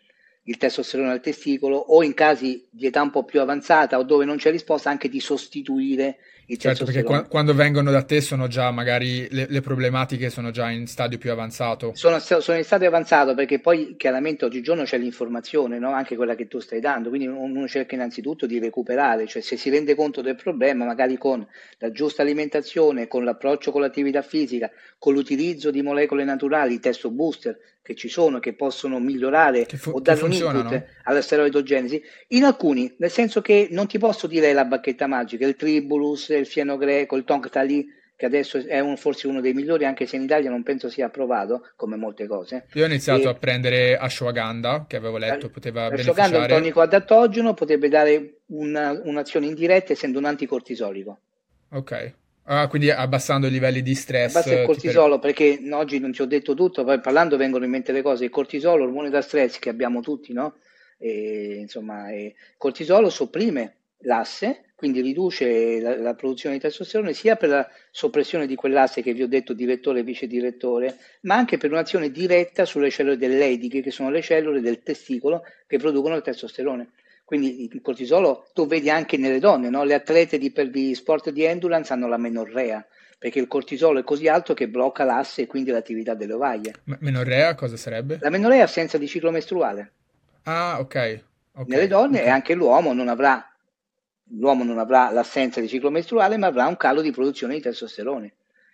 il testosterone al testicolo o in casi di età un po' più avanzata o dove non c'è risposta anche di sostituire il certo, perché qua- quando vengono da te sono già magari le, le, problematiche sono già in stadio più avanzato. Sono, sono, in stadio avanzato perché poi chiaramente oggigiorno c'è l'informazione, no? anche quella che tu stai dando, quindi uno cerca innanzitutto di recuperare, cioè se si rende conto del problema, magari con la giusta alimentazione, con l'approccio con l'attività fisica, con l'utilizzo di molecole naturali, testo booster, che ci sono, che possono migliorare fu- o dare un input alla steroidogenesi, in alcuni, nel senso che non ti posso dire la bacchetta magica, il tribulus, il fieno greco, il tongtali, che adesso è un, forse uno dei migliori, anche se in Italia non penso sia approvato, come molte cose. Io ho iniziato e... a prendere ashwagandha, che avevo letto, poteva ashwagandha beneficiare. è un tonico adattogeno, potrebbe dare una, un'azione indiretta essendo un anticortisolico. Ok, Ah, quindi abbassando i livelli di stress. Abbassa il cortisolo per... perché oggi non ti ho detto tutto, poi parlando vengono in mente le cose. Il cortisolo, ormone da stress che abbiamo tutti, no? E, insomma, il cortisolo sopprime l'asse, quindi riduce la, la, produzione di testosterone sia per la soppressione di quell'asse che vi ho detto direttore e vice direttore, ma anche per un'azione diretta sulle cellule dell'ediche, che sono le cellule del testicolo che producono il testosterone. Quindi il cortisolo tu vedi anche nelle donne, no? le atlete di, per di sport di endurance hanno la menorrea, perché il cortisolo è così alto che blocca l'asse e quindi l'attività delle ovaie. M- menorrea cosa sarebbe? La menorrea è assenza di ciclo mestruale. Ah, ok. okay. Nelle donne okay. e anche l'uomo non avrà l'uomo non avrà l'assenza di ciclo mestruale, ma avrà un calo di produzione di testosterone.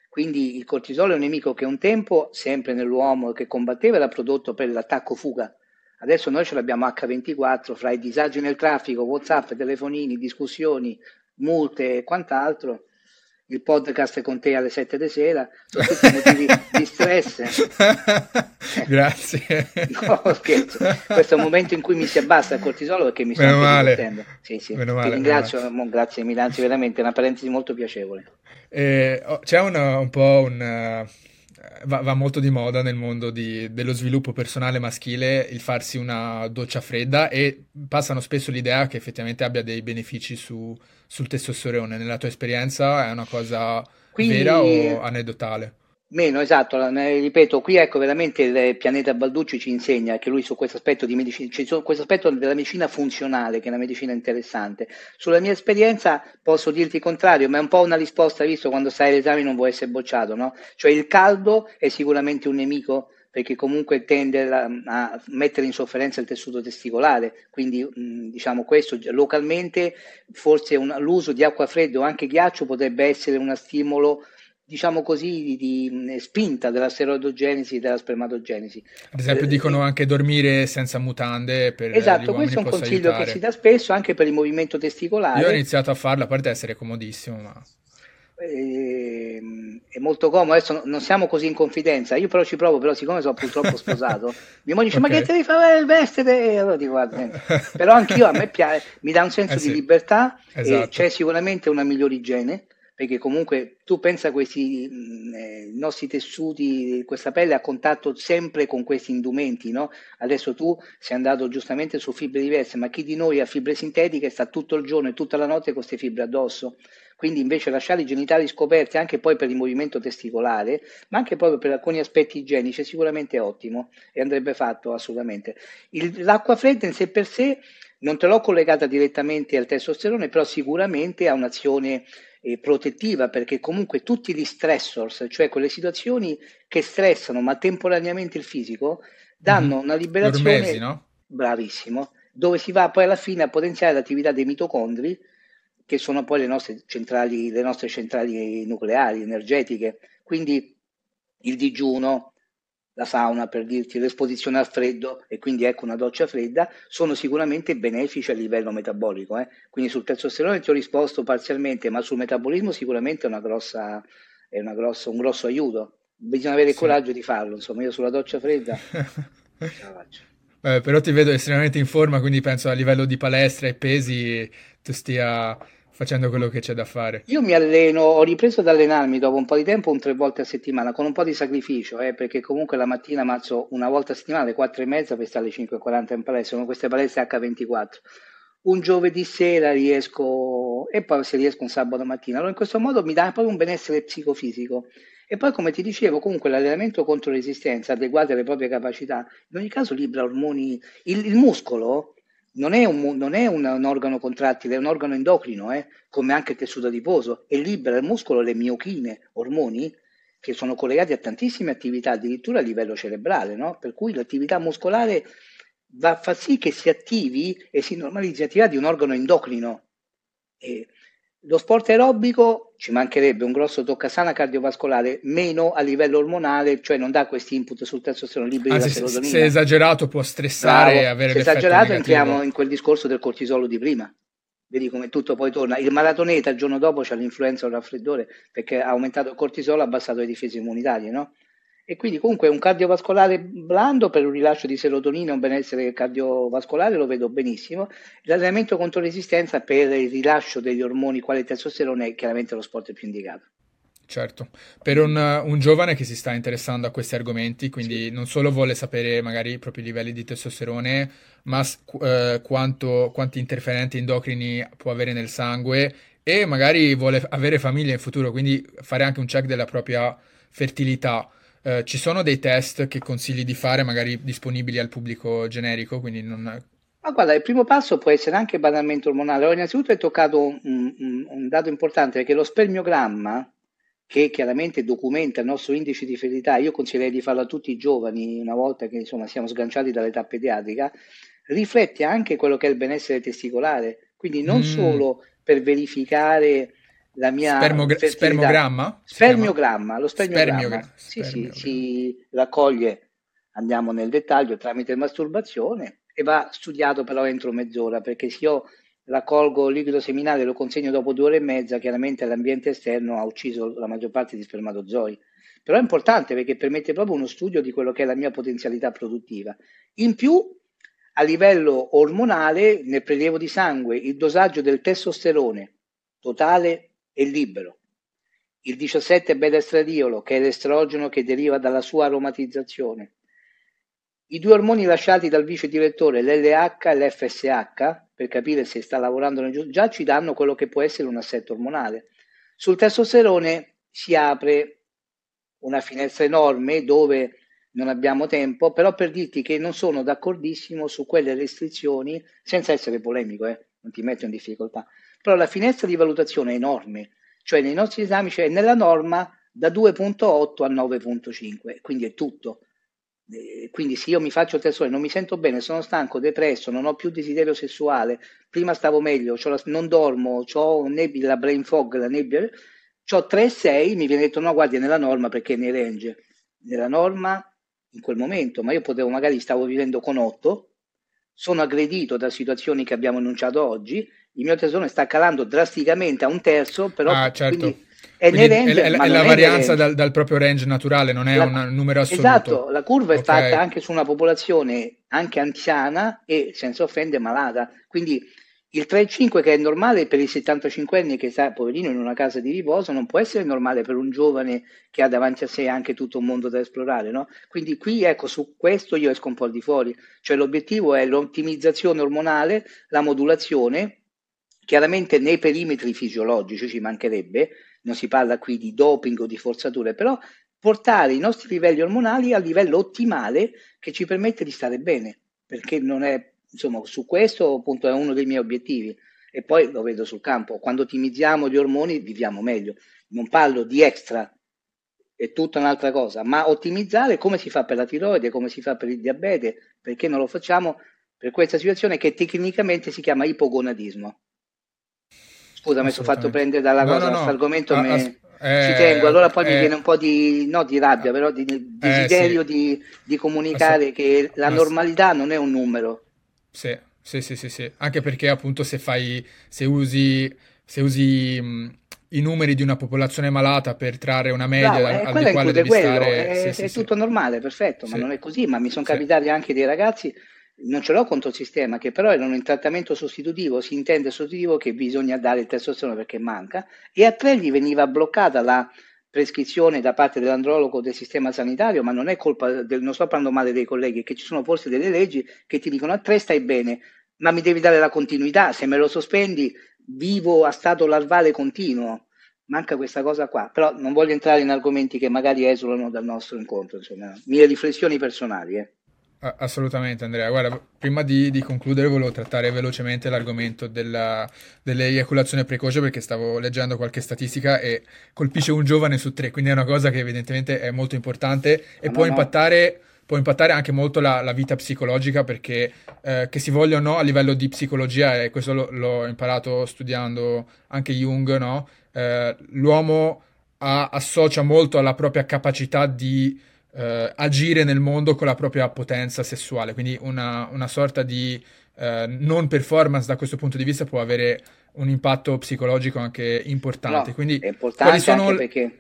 Quindi il cortisolo è un nemico che un tempo, sempre nell'uomo che combatteva, era prodotto per l'attacco fuga, Adesso noi ce l'abbiamo H24 fra i disagi nel traffico, WhatsApp, telefonini, discussioni, multe e quant'altro. Il podcast con te alle 7 di sera, sono tutti motivi di stress. Grazie. No, scherzo. Questo è un momento in cui mi si abbassa il cortisolo perché mi sto divertendo. Sì, sì. Meno male, Ti ringrazio, male. grazie mille, anzi veramente una parentesi molto piacevole. Eh, oh, c'è una, un po' un, va, va, molto di moda nel mondo di, dello sviluppo personale maschile il farsi una doccia fredda e passano spesso l'idea che effettivamente abbia dei benefici su, sul testosterone. Nella tua esperienza è una cosa Quindi... vera o anedotale? Meno, esatto, ripeto, qui ecco veramente il pianeta Balducci ci insegna che lui su questo aspetto di medicina, cioè questo aspetto della medicina funzionale, che è una medicina interessante. Sulla mia esperienza posso dirti il contrario, ma è un po' una risposta, visto quando sai l'esame non vuoi essere bocciato, no? Cioè il caldo è sicuramente un nemico perché comunque tende a, mettere in sofferenza il tessuto testicolare, quindi diciamo questo localmente forse un, l'uso di acqua fredda o anche ghiaccio potrebbe essere uno stimolo diciamo così, di, spinta della steroidogenesi e della spermatogenesi. Ad esempio eh, dicono anche dormire senza mutande per Esatto, questo è un consiglio aiutare. che si dà spesso anche per il movimento testicolare. Io ho iniziato a farlo, a parte essere comodissimo, ma... Eh, è molto comodo, adesso non siamo così in confidenza, io però ci provo, però siccome sono purtroppo sposato, mia moglie dice okay. ma che te devi fare il vestite? E allora dico guarda, però anch'io a me piace, mi dà un senso eh sì. di libertà esatto. e c'è sicuramente una migliore igiene perché comunque tu pensa questi mh, eh, nostri tessuti, questa pelle a contatto sempre con questi indumenti, no? Adesso tu sei andato giustamente su fibre diverse, ma chi di noi ha fibre sintetiche sta tutto il giorno e tutta la notte con queste fibre addosso. Quindi invece lasciare i genitali scoperti anche poi per il movimento testicolare, ma anche proprio per alcuni aspetti igienici, è sicuramente ottimo e andrebbe fatto assolutamente. Il, l'acqua fredda in sé per sé non te l'ho collegata direttamente al testosterone, però sicuramente ha un'azione eh, protettiva perché comunque tutti gli stressors, cioè quelle situazioni che stressano ma temporaneamente il fisico, danno mm-hmm. una liberazione... Ormesi, no? Bravissimo, dove si va poi alla fine a potenziare l'attività dei mitocondri, che sono poi le nostre centrali, le nostre centrali nucleari, energetiche. Quindi il digiuno, la sauna per dirti l'esposizione al freddo e quindi ecco una doccia fredda sono sicuramente benefici a livello metabolico eh? quindi sul testosterone ti ho risposto parzialmente ma sul metabolismo sicuramente è, una grossa, è una grossa, un grosso aiuto bisogna avere il sì. coraggio di farlo insomma io sulla doccia fredda ce la faccio eh, però ti vedo estremamente in forma, quindi penso a livello di palestra e pesi tu stia facendo quello che c'è da fare. Io mi alleno, ho ripreso ad allenarmi dopo un po' di tempo, un tre volte a settimana, con un po' di sacrificio, eh, perché comunque la mattina mazzo una volta a settimana alle 4 e mezza per stare alle 5.40 in palestra, sono queste palestre H24. Un giovedì sera riesco, e poi se riesco un sabato mattina. Allora in questo modo mi dà proprio un benessere psicofisico. E poi, come ti dicevo, comunque l'allenamento contro resistenza, adeguato alle proprie capacità, in ogni caso libera ormoni. Il, il muscolo non è, un, non è un, un, organo contrattile, è un organo endocrino, eh, come anche il tessuto adiposo, e libera il muscolo le miochine, ormoni, che sono collegati a tantissime attività, addirittura a livello cerebrale, no? per cui l'attività muscolare va, fa sì che si attivi e si normalizzi l'attività di un organo endocrino. E lo sport aerobico ci mancherebbe un grosso toccasana cardiovascolare, meno a livello ormonale, cioè non dà questi input sul testosterone liberi ah, della se, serotonina. Se esagerato può stressare Bravo. e avere Se esagerato entriamo in quel discorso del cortisolo di prima. Vedi come tutto poi torna. Il maratoneta il giorno dopo c'ha l'influenza o il raffreddore perché ha aumentato il cortisolo, ha abbassato le difese immunitarie, no? E quindi comunque un cardiovascolare blando per un rilascio di serotonina, un benessere cardiovascolare lo vedo benissimo. L'allenamento contro resistenza per il rilascio degli ormoni quale testosterone è chiaramente lo sport più indicato. Certo, per un, un, giovane che si sta interessando a questi argomenti, quindi sì. non solo vuole sapere magari i propri livelli di testosterone, ma eh, quanto, quanti interferenti endocrini può avere nel sangue e magari vuole avere famiglia in futuro, quindi fare anche un check della propria fertilità. Eh, ci sono dei test che consigli di fare, magari disponibili al pubblico generico, quindi non... Ma guarda, il primo passo può essere anche banalmente ormonale. Allora, innanzitutto hai toccato un, un, un dato importante, perché lo spermiogramma, che chiaramente documenta il nostro indice di ferità, io consiglierei di farlo a tutti i giovani una volta che insomma siamo sganciati dall'età pediatrica, riflette anche quello che è il benessere testicolare, quindi non mm. solo per verificare la mia Spermogra- spermogramma? Spermiogramma, lo spermiogramma. Spermiogra- sì, sì, si raccoglie, andiamo nel dettaglio, tramite masturbazione e va studiato però entro mezz'ora, perché se io raccolgo il liquido seminale e lo consegno dopo due ore e mezza, chiaramente l'ambiente esterno ha ucciso la maggior parte di spermatozoi. Però è importante perché permette proprio uno studio di quello che è la mia potenzialità produttiva. In più, a livello ormonale, nel prelievo di sangue, il dosaggio del testosterone totale e libero. Il 17 beta-estradiolo, che è l'estrogeno che deriva dalla sua aromatizzazione. I due ormoni lasciati dal vice direttore, l'LH e l'FSH, per capire se sta lavorando nel giusto, già ci danno quello che può essere un assetto ormonale. Sul testosterone si apre una finestra enorme dove non abbiamo tempo, però per dirti che non sono d'accordissimo su quelle restrizioni, senza essere polemico, eh, non ti metto in difficoltà, però la finestra di valutazione è enorme, cioè nei nostri esami c'è cioè nella norma da 2.8 a 9.5, quindi è tutto. Eh, quindi se io mi faccio test non mi sento bene, sono stanco, depresso, non ho più desiderio sessuale, prima stavo meglio, la, non dormo, ho nebbia, la brain fog, la nebbia, ho 3,6, mi viene detto no, guardi, è nella norma perché è nei range. Nella norma in quel momento, ma io potevo magari stavo vivendo con 8, sono aggredito da situazioni che abbiamo enunciato oggi, il mio tesoro sta calando drasticamente a un terzo, però ah, certo. È, quindi range, è, è, è la varianza dal, dal, proprio range naturale, non è la, un numero assoluto. Esatto, la curva okay. è fatta anche su una popolazione anche anziana e senza offendere malata. Quindi il 3,5 che è normale per i 75 anni che sta poverino in una casa di riposo non può essere normale per un giovane che ha davanti a sé anche tutto un mondo da esplorare, no? Quindi qui ecco su questo io esco un po' al di fuori, cioè l'obiettivo è l'ottimizzazione ormonale, la modulazione, chiaramente nei perimetri fisiologici ci mancherebbe, non si parla qui di doping o di forzature, però portare i nostri livelli ormonali al livello ottimale che ci permette di stare bene, perché non è insomma, su questo appunto è uno dei miei obiettivi e poi lo vedo sul campo, quando ottimizziamo gli ormoni viviamo meglio. Non parlo di extra, è tutta un'altra cosa, ma ottimizzare come si fa per la tiroide, come si fa per il diabete, perché non lo facciamo per questa situazione che tecnicamente si chiama ipogonadismo. Scusa, mi sono fatto prendere dalla no, cosa, no, no. argomento ah, me... eh, ci tengo, allora poi eh, mi viene un po' di, no, di rabbia, però di desiderio eh, sì. di, di, comunicare che la normalità non è un numero, sì, sì, sì, sì, sì. Anche perché appunto se fai, se usi, se usi mh, i numeri di una popolazione malata per trarre una media Bravo, al, al di quale devi quello, stare... È, sì, è sì, tutto normale, perfetto, ma non è così, ma mi sono capitati anche dei ragazzi non ce l'ho contro il sistema, che però erano in trattamento sostitutivo, si intende sostitutivo che bisogna dare il testosterone perché manca, e a tre gli veniva bloccata la prescrizione da parte dell'andrologo del sistema sanitario, ma non è colpa del, non sto parlando male dei colleghi, che ci sono forse delle leggi che ti dicono a tre stai bene, ma mi devi dare la continuità, se me lo sospendi vivo a stato larvale continuo. Manca questa cosa qua, però non voglio entrare in argomenti che magari esulano dal nostro incontro, insomma, mie riflessioni personali. Eh. Assolutamente Andrea, guarda, prima di, di, concludere volevo trattare velocemente l'argomento della, dell'eiaculazione precoce perché stavo leggendo qualche statistica e colpisce un giovane su tre, quindi è una cosa che evidentemente è molto importante e no, può, no. Impattare, può, Impattare, anche molto la, la vita psicologica perché eh, che si voglia o no a livello di psicologia, e questo lo, l'ho imparato studiando anche Jung, no? eh, l'uomo ha, associa molto alla propria capacità di eh, agire nel mondo con la propria potenza sessuale, quindi una, una sorta di eh, non performance da questo punto di vista può avere un impatto psicologico anche importante. No, quindi, è importante sono... perché...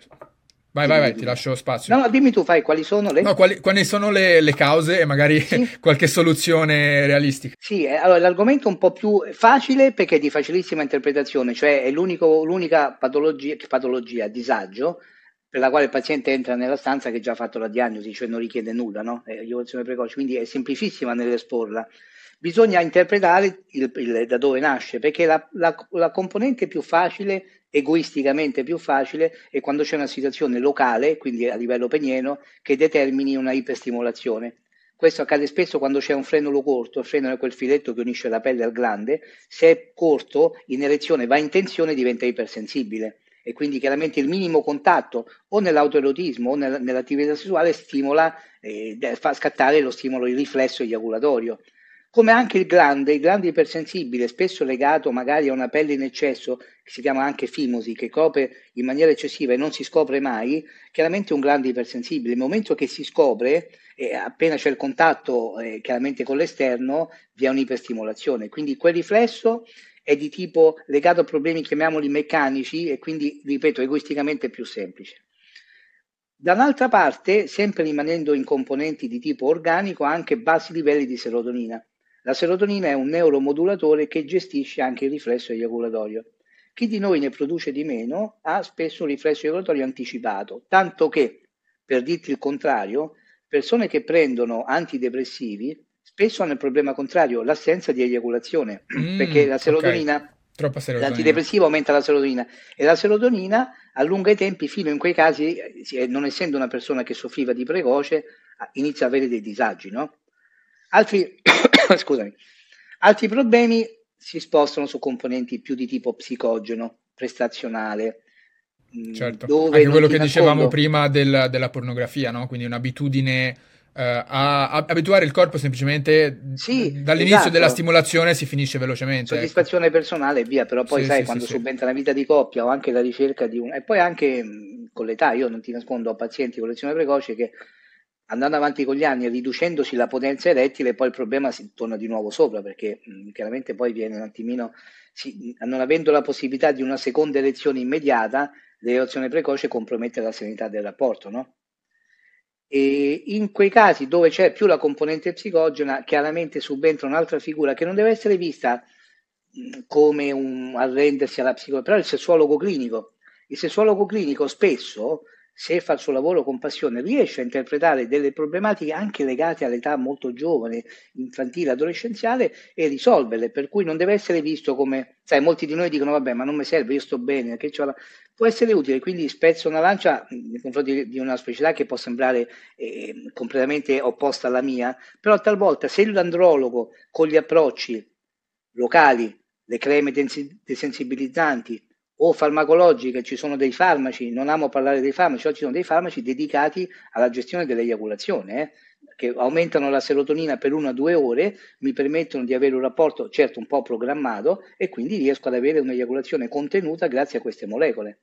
Vai, vai, vai, ti lascio spazio. No, no, dimmi tu, fai, quali sono le... No, quali, quali sono le, le, cause e magari sì. qualche soluzione realistica. Sì, eh, allora l'argomento è un po' più facile perché è di facilissima interpretazione, cioè è l'unica patologia, patologia, disagio, per la quale il paziente entra nella stanza che ha già fatto la diagnosi, cioè non richiede nulla, no? È evoluzione precoce, quindi è semplicissima nell'esporla. Bisogna interpretare il, il, da dove nasce, perché la, la, la, componente più facile, egoisticamente più facile, è quando c'è una situazione locale, quindi a livello penieno, che determini una iperstimolazione. Questo accade spesso quando c'è un frenulo corto, il frenulo è quel filetto che unisce la pelle al glande, se è corto, in erezione va in tensione diventa ipersensibile e quindi chiaramente il minimo contatto o nell'autoerotismo o nel, nell'attività sessuale stimola, eh, fa scattare lo stimolo il riflesso eiaculatorio. Come anche il glande, il glande ipersensibile, spesso legato magari a una pelle in eccesso, che si chiama anche fimosi, che copre in maniera eccessiva e non si scopre mai, chiaramente è un glande ipersensibile. Nel momento che si scopre, eh, appena c'è il contatto eh, chiaramente con l'esterno, vi è un'iperstimolazione. Quindi quel riflesso è di tipo legato a problemi, chiamiamoli meccanici, e quindi, ripeto, egoisticamente più semplice. Da un'altra parte, sempre rimanendo in componenti di tipo organico, ha anche bassi livelli di serotonina. La serotonina è un neuromodulatore che gestisce anche il riflesso eiaculatorio. Chi di noi ne produce di meno ha spesso un riflesso eiaculatorio anticipato, tanto che, per dirti il contrario, persone che prendono antidepressivi spesso hanno il problema contrario, l'assenza di eiaculazione, mm, perché la serotonina, okay. l'antidepressivo aumenta la serotonina e la serotonina allunga i tempi fino in quei casi, non essendo una persona che soffriva di precoce, inizia ad avere dei disagi, no? Altri, scusami, altri problemi si spostano su componenti più di tipo psicogeno, prestazionale, mm, Certo, anche quello che dicevamo prima del, della pornografia, no? quindi un'abitudine a, a, abituare il corpo semplicemente sì, dall'inizio esatto. della stimolazione si finisce velocemente. Ecco. Soddisfazione ecco. personale e via, però poi sì, sai sì, quando subentra la vita di coppia o anche la ricerca di un... E poi anche con l'età, io non ti nascondo, ho pazienti con lezione precoce che andando avanti con gli anni e riducendosi la potenza erettile poi il problema si torna di nuovo sopra perché mh, chiaramente poi viene un attimino, si, non avendo la possibilità di una seconda erezione immediata, l'erezione precoce compromette la serenità del rapporto, no? E in quei casi dove c'è più la componente psicogena, chiaramente subentra un'altra figura che non deve essere vista come un arrendersi alla psicologia, però il sessuologo clinico. Il sessuologo clinico spesso se fa il suo lavoro con passione, riesce a interpretare delle problematiche anche legate all'età molto giovane, infantile, adolescenziale e risolverle, per cui non deve essere visto come, sai, molti di noi dicono vabbè ma non mi serve, io sto bene, che la... può essere utile, quindi spezzo una lancia nei confronti di una specialità che può sembrare eh, completamente opposta alla mia, però talvolta se l'andrologo con gli approcci locali, le creme desensibilizzanti, o farmacologiche, ci sono dei farmaci, non amo parlare dei farmaci, oggi ci sono dei farmaci dedicati alla gestione dell'eiaculazione, eh, che aumentano la serotonina per una o due ore, mi permettono di avere un rapporto certo un po' programmato e quindi riesco ad avere un'eiaculazione contenuta grazie a queste molecole.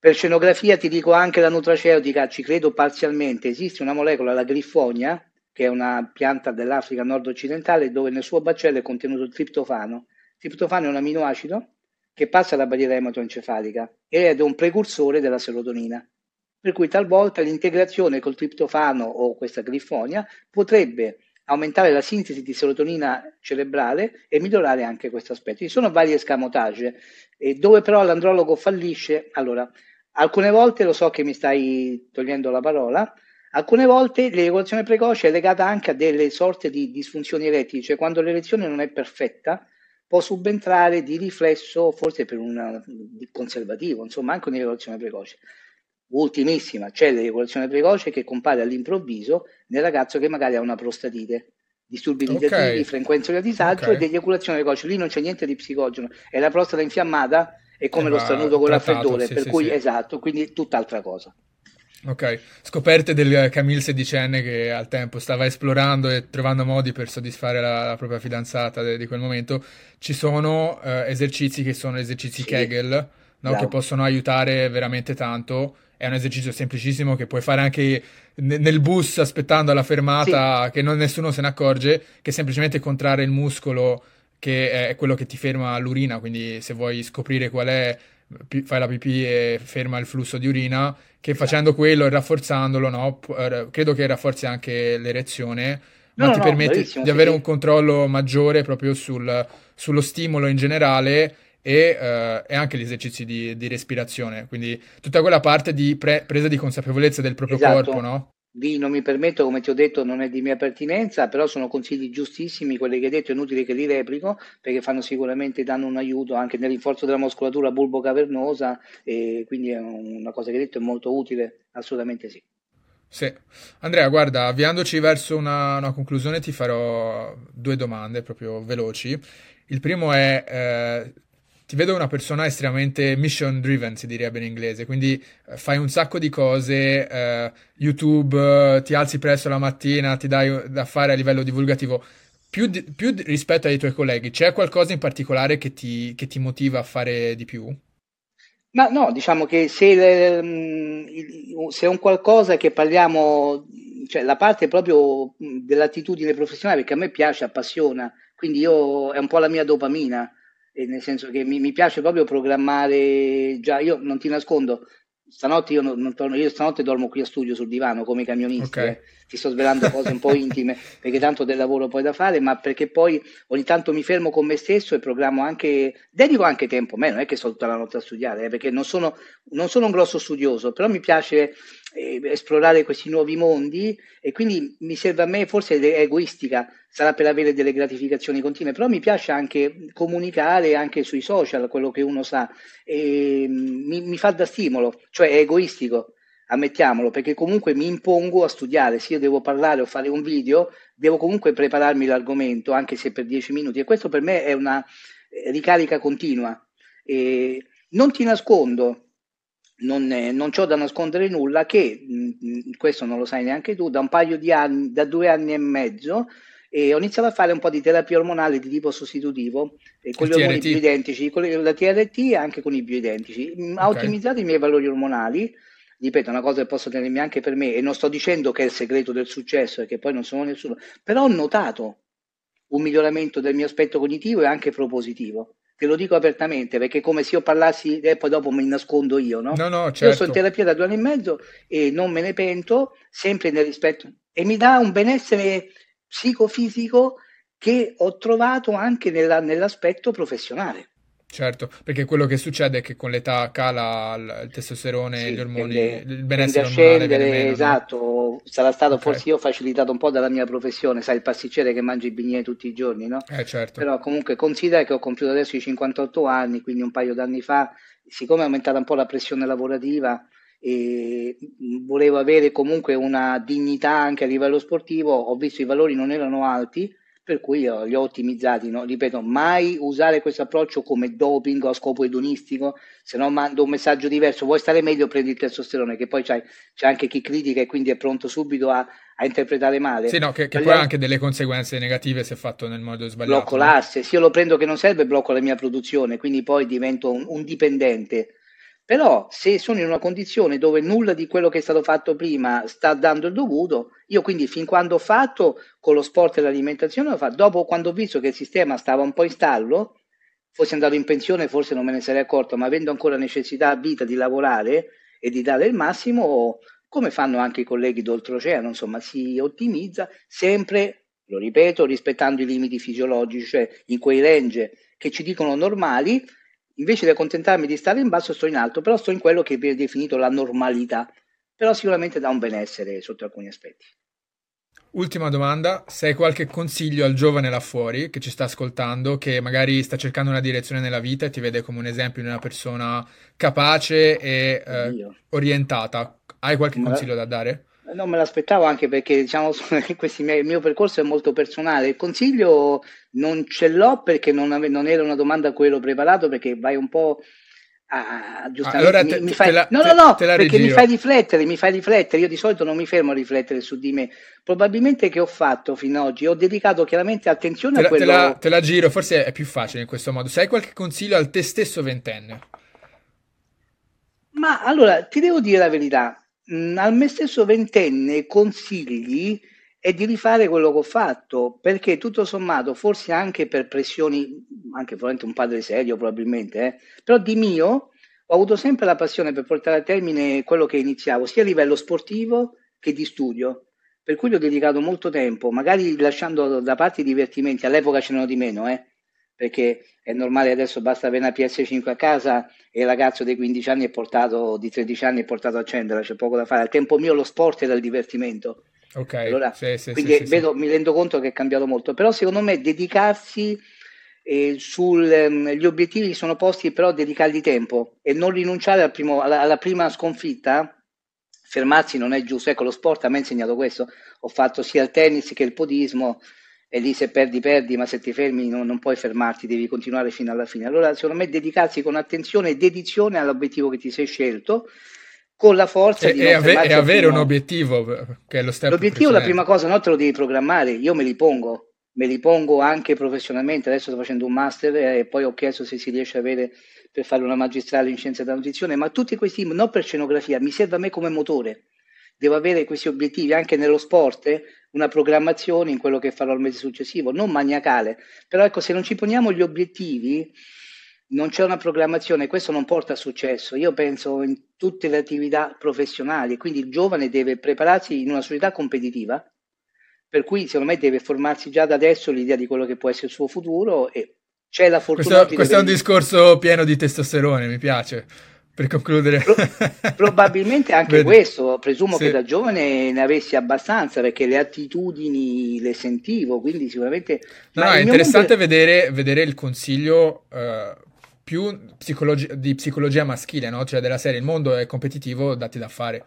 Per scenografia ti dico anche la nutraceutica, ci credo parzialmente, esiste una molecola, la griffonia, che è una pianta dell'Africa nord-occidentale, dove nel suo baccello è contenuto il triptofano. Il triptofano è un aminoacido che passa alla barriera ematoencefalica ed è un precursore della serotonina. Per cui talvolta l'integrazione col triptofano o questa glifonia potrebbe aumentare la sintesi di serotonina cerebrale e migliorare anche questo aspetto. Ci sono vari escamotage, e dove però l'andrologo fallisce, allora, alcune volte lo so che mi stai togliendo la parola, alcune volte l'eiaculazione precoce è legata anche a delle sorte di disfunzioni erettiche, cioè quando l'erezione non è perfetta, può subentrare di riflesso, forse per un conservativo, insomma anche un'eiaculazione precoce. Ultimissima, c'è l'eiaculazione precoce che compare all'improvviso nel ragazzo che magari ha una prostatite, disturbi irritativi, okay. frequenza di disagio okay. e dell'eiaculazione precoce. Lì non c'è niente di psicogeno, è la prostata infiammata e come eh, lo stranuto con trattato, raffreddore, sì, per sì, cui sì. esatto, quindi tutt'altra cosa. Ok, scoperte del Camille sedicenne che al tempo stava esplorando e trovando modi per soddisfare la, la propria fidanzata de, di quel momento. Ci sono eh, esercizi che sono esercizi Kegel, no? che possono aiutare veramente tanto è un esercizio semplicissimo che puoi fare anche nel bus aspettando alla fermata, sì. che non, nessuno se ne accorge, che semplicemente contrarre il muscolo che è quello che ti ferma l'urina, quindi se vuoi scoprire qual è, fai la pipì e ferma il flusso di urina, che facendo quello e rafforzandolo, no, eh, credo che rafforzi anche l'erezione, ma no, ti permette di avere un controllo maggiore proprio sul, sullo stimolo in generale e, uh, e anche gli esercizi di, di, respirazione, quindi tutta quella parte di pre- presa di consapevolezza del proprio esatto. corpo, no? Lì non mi permetto, come ti ho detto, non è di mia pertinenza, però sono consigli giustissimi, quelli che hai detto, è inutile che li replico, perché fanno sicuramente, danno un aiuto anche nel rinforzo della muscolatura bulbo-cavernosa, e quindi è una cosa che hai detto è molto utile, assolutamente sì. Sì. Andrea, guarda, avviandoci verso una, una conclusione ti farò due domande proprio veloci. Il primo è... Eh, ti vedo una persona estremamente mission driven, si direbbe in inglese, quindi eh, fai un sacco di cose, eh, YouTube, eh, ti alzi presto la mattina, ti dai da fare a livello divulgativo. Più, di, più rispetto ai tuoi colleghi, c'è qualcosa in particolare che ti, che ti, motiva a fare di più? Ma no, diciamo che se, mm, se è un qualcosa che parliamo, cioè la parte proprio dell'attitudine professionale, perché a me piace, appassiona, quindi io è un po' la mia dopamina nel senso che mi, mi, piace proprio programmare già, io non ti nascondo, stanotte io, non, non torno, io stanotte dormo qui a studio sul divano come camionista, okay. eh. ti sto svelando cose un po' intime perché tanto del lavoro poi da fare, ma perché poi ogni tanto mi fermo con me stesso e programmo anche, dedico anche tempo, a me non è che sto tutta la notte a studiare, eh, perché non sono, non sono un grosso studioso, però mi piace eh, esplorare questi nuovi mondi e quindi mi serve a me, forse è egoistica, sarà per avere delle gratificazioni continue, però mi piace anche comunicare anche sui social quello che uno sa e mm, mi, mi fa da stimolo, cioè è egoistico, ammettiamolo, perché comunque mi impongo a studiare, se io devo parlare o fare un video, devo comunque prepararmi l'argomento, anche se per dieci minuti, e questo per me è una ricarica continua. E non ti nascondo, non, non ho da nascondere nulla che, mh, questo non lo sai neanche tu, da un paio di anni, da due anni e mezzo, e ho iniziato a fare un po' di terapia ormonale di tipo sostitutivo eh, con gli ormoni bioidentici, con la TRT e anche con i bioidentici. Okay. Ha ottimizzato i miei valori ormonali, ripeto, è una cosa che posso tenermi anche per me e non sto dicendo che è il segreto del successo e che poi non sono nessuno, però ho notato un miglioramento del mio aspetto cognitivo e anche propositivo te lo dico apertamente perché come se io parlassi e poi dopo mi nascondo io, no? No, no, certo. Io sto in terapia da due anni e mezzo e non me ne pento, sempre nel rispetto e mi dà un benessere psicofisico che ho trovato anche nella, nell'aspetto professionale. Certo, perché quello che succede è che con l'età cala il, testosterone, sì, gli ormoni, tende, il benessere ormonale viene meno. Esatto, no? sarà stato okay. forse io facilitato un po' dalla mia professione, sai il pasticcere che mangia i bignè tutti i giorni, no? Eh, certo. Però comunque considera che ho compiuto adesso i 58 anni, quindi un paio d'anni fa, siccome è aumentata un po' la pressione lavorativa e volevo avere comunque una dignità anche a livello sportivo, ho visto i valori non erano alti, per cui io li ho ottimizzati, no? ripeto, mai usare questo approccio come doping a scopo edonistico, se no mando un messaggio diverso, vuoi stare meglio prendi il testosterone, che poi c'è, c'è anche chi critica e quindi è pronto subito a, a interpretare male. Sì, no, che, che poi ha anche delle conseguenze negative se fatto nel modo sbagliato. Blocco l'asse, se io lo prendo che non serve blocco la mia produzione, quindi poi divento un, un dipendente però se sono in una condizione dove nulla di quello che è stato fatto prima sta dando il dovuto, io quindi fin quando ho fatto con lo sport e l'alimentazione fatto, dopo quando ho visto che il sistema stava un po' in stallo, fossi andato in pensione forse non me ne sarei accorto, ma avendo ancora necessità vita di lavorare e di dare il massimo, come fanno anche i colleghi d'oltreoceano, insomma si ottimizza sempre lo ripeto, rispettando i limiti fisiologici, cioè in quei range che ci dicono normali, invece di accontentarmi di stare in basso sto in alto, però sto in quello che viene definito la normalità, però sicuramente dà un benessere sotto alcuni aspetti. Ultima domanda, se hai qualche consiglio al giovane là fuori che ci sta ascoltando, che magari sta cercando una direzione nella vita e ti vede come un esempio di una persona capace e eh, orientata, hai qualche consiglio da dare? Non me l'aspettavo anche perché diciamo miei, il mio percorso è molto personale. Il consiglio non ce l'ho perché non, ave, non era una domanda a cui ero preparato perché vai un po' a, giustamente allora te, mi, mi fai, la, no no no perché rigiro. mi fai riflettere mi fai riflettere. Io di solito non mi fermo a riflettere su di me. Probabilmente che ho fatto fino ad oggi ho dedicato chiaramente attenzione te a quello te la, te la giro forse è più facile in questo modo. Sai qualche consiglio al te stesso ventenne? Ma allora ti devo dire la verità mh, al me stesso ventenne consigli è di rifare quello che ho fatto, perché tutto sommato, forse anche per pressioni, anche probabilmente un padre serio probabilmente, eh, però di mio ho avuto sempre la passione per portare a termine quello che iniziavo, sia a livello sportivo che di studio, per cui gli ho dedicato molto tempo, magari lasciando da parte i divertimenti, all'epoca ce n'erano di meno, eh, perché è normale adesso basta avere una PS5 a casa e il ragazzo dei 15 anni è portato, di 13 anni è portato a accenderla, c'è poco da fare. Al tempo mio lo sport era il divertimento. Ok, allora, sì, sì, quindi sì, vedo, mi rendo conto che è cambiato molto, però secondo me dedicarsi eh, sugli ehm, obiettivi sono posti, però dedicargli tempo e non rinunciare al primo, alla, alla prima sconfitta, fermarsi non è giusto. Ecco, lo sport a me ha insegnato questo. Ho fatto sia il tennis che il podismo e lì se perdi perdi, ma se ti fermi non, non, puoi fermarti, devi continuare fino alla fine. Allora secondo me dedicarsi con attenzione e dedizione all'obiettivo che ti sei scelto, con la forza e, di e, ave- e avere un obiettivo, che è lo step L'obiettivo, la prima cosa, no, te lo devi programmare, io me li pongo, me li pongo anche professionalmente, adesso sto facendo un master e poi ho chiesto se si riesce a avere per fare una magistrale in scienza della nutrizione, ma tutti questi, non per scenografia, mi serve a me come motore devo avere questi obiettivi anche nello sport, eh? una programmazione in quello che farò il mese successivo, non maniacale. Però ecco, se non ci poniamo gli obiettivi, non c'è una programmazione, questo non porta a successo. Io penso in tutte le attività professionali, quindi il giovane deve prepararsi in una società competitiva, per cui secondo me deve formarsi già da adesso l'idea di quello che può essere il suo futuro e c'è la fortuna. Questo, questo è un discorso pieno di testosterone, mi piace per concludere. Pro- probabilmente anche Vedi. questo, presumo sì. che da giovane ne avessi abbastanza perché le attitudini le sentivo, quindi sicuramente... No, no è interessante mondo... vedere, vedere, il consiglio uh, più psicologi- di psicologia maschile, no? cioè della serie il mondo è competitivo, datti da fare.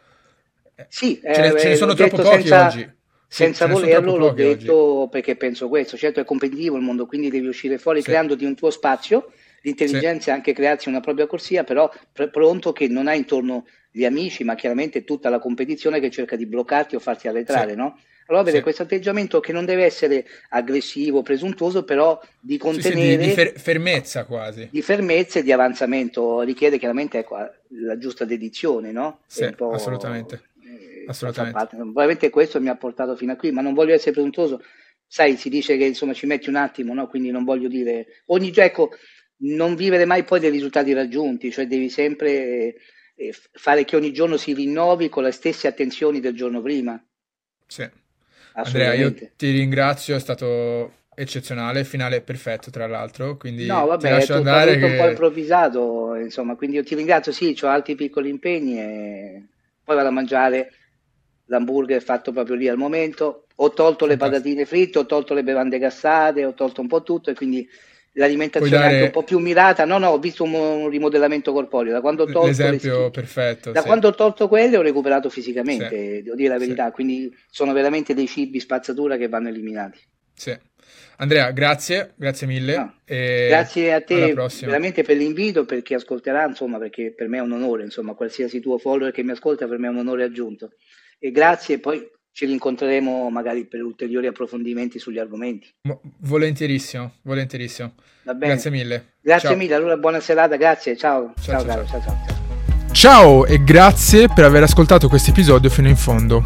Sì, ce ne, eh, ce ne sono troppo pochi senza... oggi. Senza volerlo l'ho detto oggi. perché penso questo, certo è competitivo il mondo, quindi devi uscire fuori sì. creandoti un tuo spazio L'intelligenza sì. è anche crearsi una propria corsia, però pr- pronto che non ha intorno gli amici, ma chiaramente tutta la competizione che cerca di bloccarti o farti arretrare, sì. no? Allora vede sì. questo atteggiamento che non deve essere aggressivo, presuntuoso, però di contenere... Sì, di, di fer- fermezza quasi. Di fermezza e di avanzamento, richiede chiaramente ecco, la giusta dedizione, no? Sì, assolutamente. Eh, assolutamente. Probabilmente questo mi ha portato fino a qui, ma non voglio essere presuntuoso. Sai, si dice che insomma ci metti un attimo, no? Quindi non voglio dire... Ogni, ecco, non vivere mai poi dei risultati raggiunti, cioè devi sempre eh, fare che ogni giorno si rinnovi con le stesse attenzioni del giorno prima. Sì. Andrea, io ti ringrazio, è stato eccezionale, finale perfetto tra l'altro, quindi no, vabbè, ti lascio andare che... un po' improvvisato, insomma, quindi io ti ringrazio, sì, ho altri piccoli impegni e poi vado a mangiare l'hamburger fatto proprio lì al momento, ho tolto le patatine fritte, ho tolto le bevande gassate, ho tolto un po' tutto e quindi l'alimentazione dare... anche un po' più mirata. No, no, ho visto un, un rimodellamento corporeo. Da quando ho tolto L'esempio perfetto. Da sì. quando ho tolto quelle ho recuperato fisicamente, sì. devo dire la verità. Sì. Quindi sono veramente dei cibi spazzatura che vanno eliminati. Sì. Andrea, grazie, grazie mille. No. grazie a te veramente per l'invito, per chi ascolterà, insomma, perché per me è un onore, insomma, qualsiasi tuo follower che mi ascolta per me è un onore aggiunto. E grazie, poi ci rincontreremo magari per ulteriori approfondimenti sugli argomenti. Volentierissimo, volentierissimo. Grazie mille. Grazie ciao. mille, allora buona serata, grazie, ciao. Ciao, ciao, caro, ciao. ciao, ciao. Ciao e grazie per aver ascoltato questo episodio fino in fondo.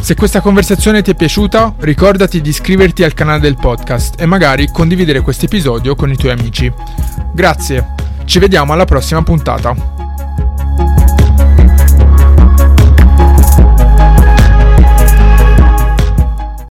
Se questa conversazione ti è piaciuta, ricordati di iscriverti al canale del podcast e magari condividere questo episodio con i tuoi amici. Grazie, ci vediamo alla prossima puntata.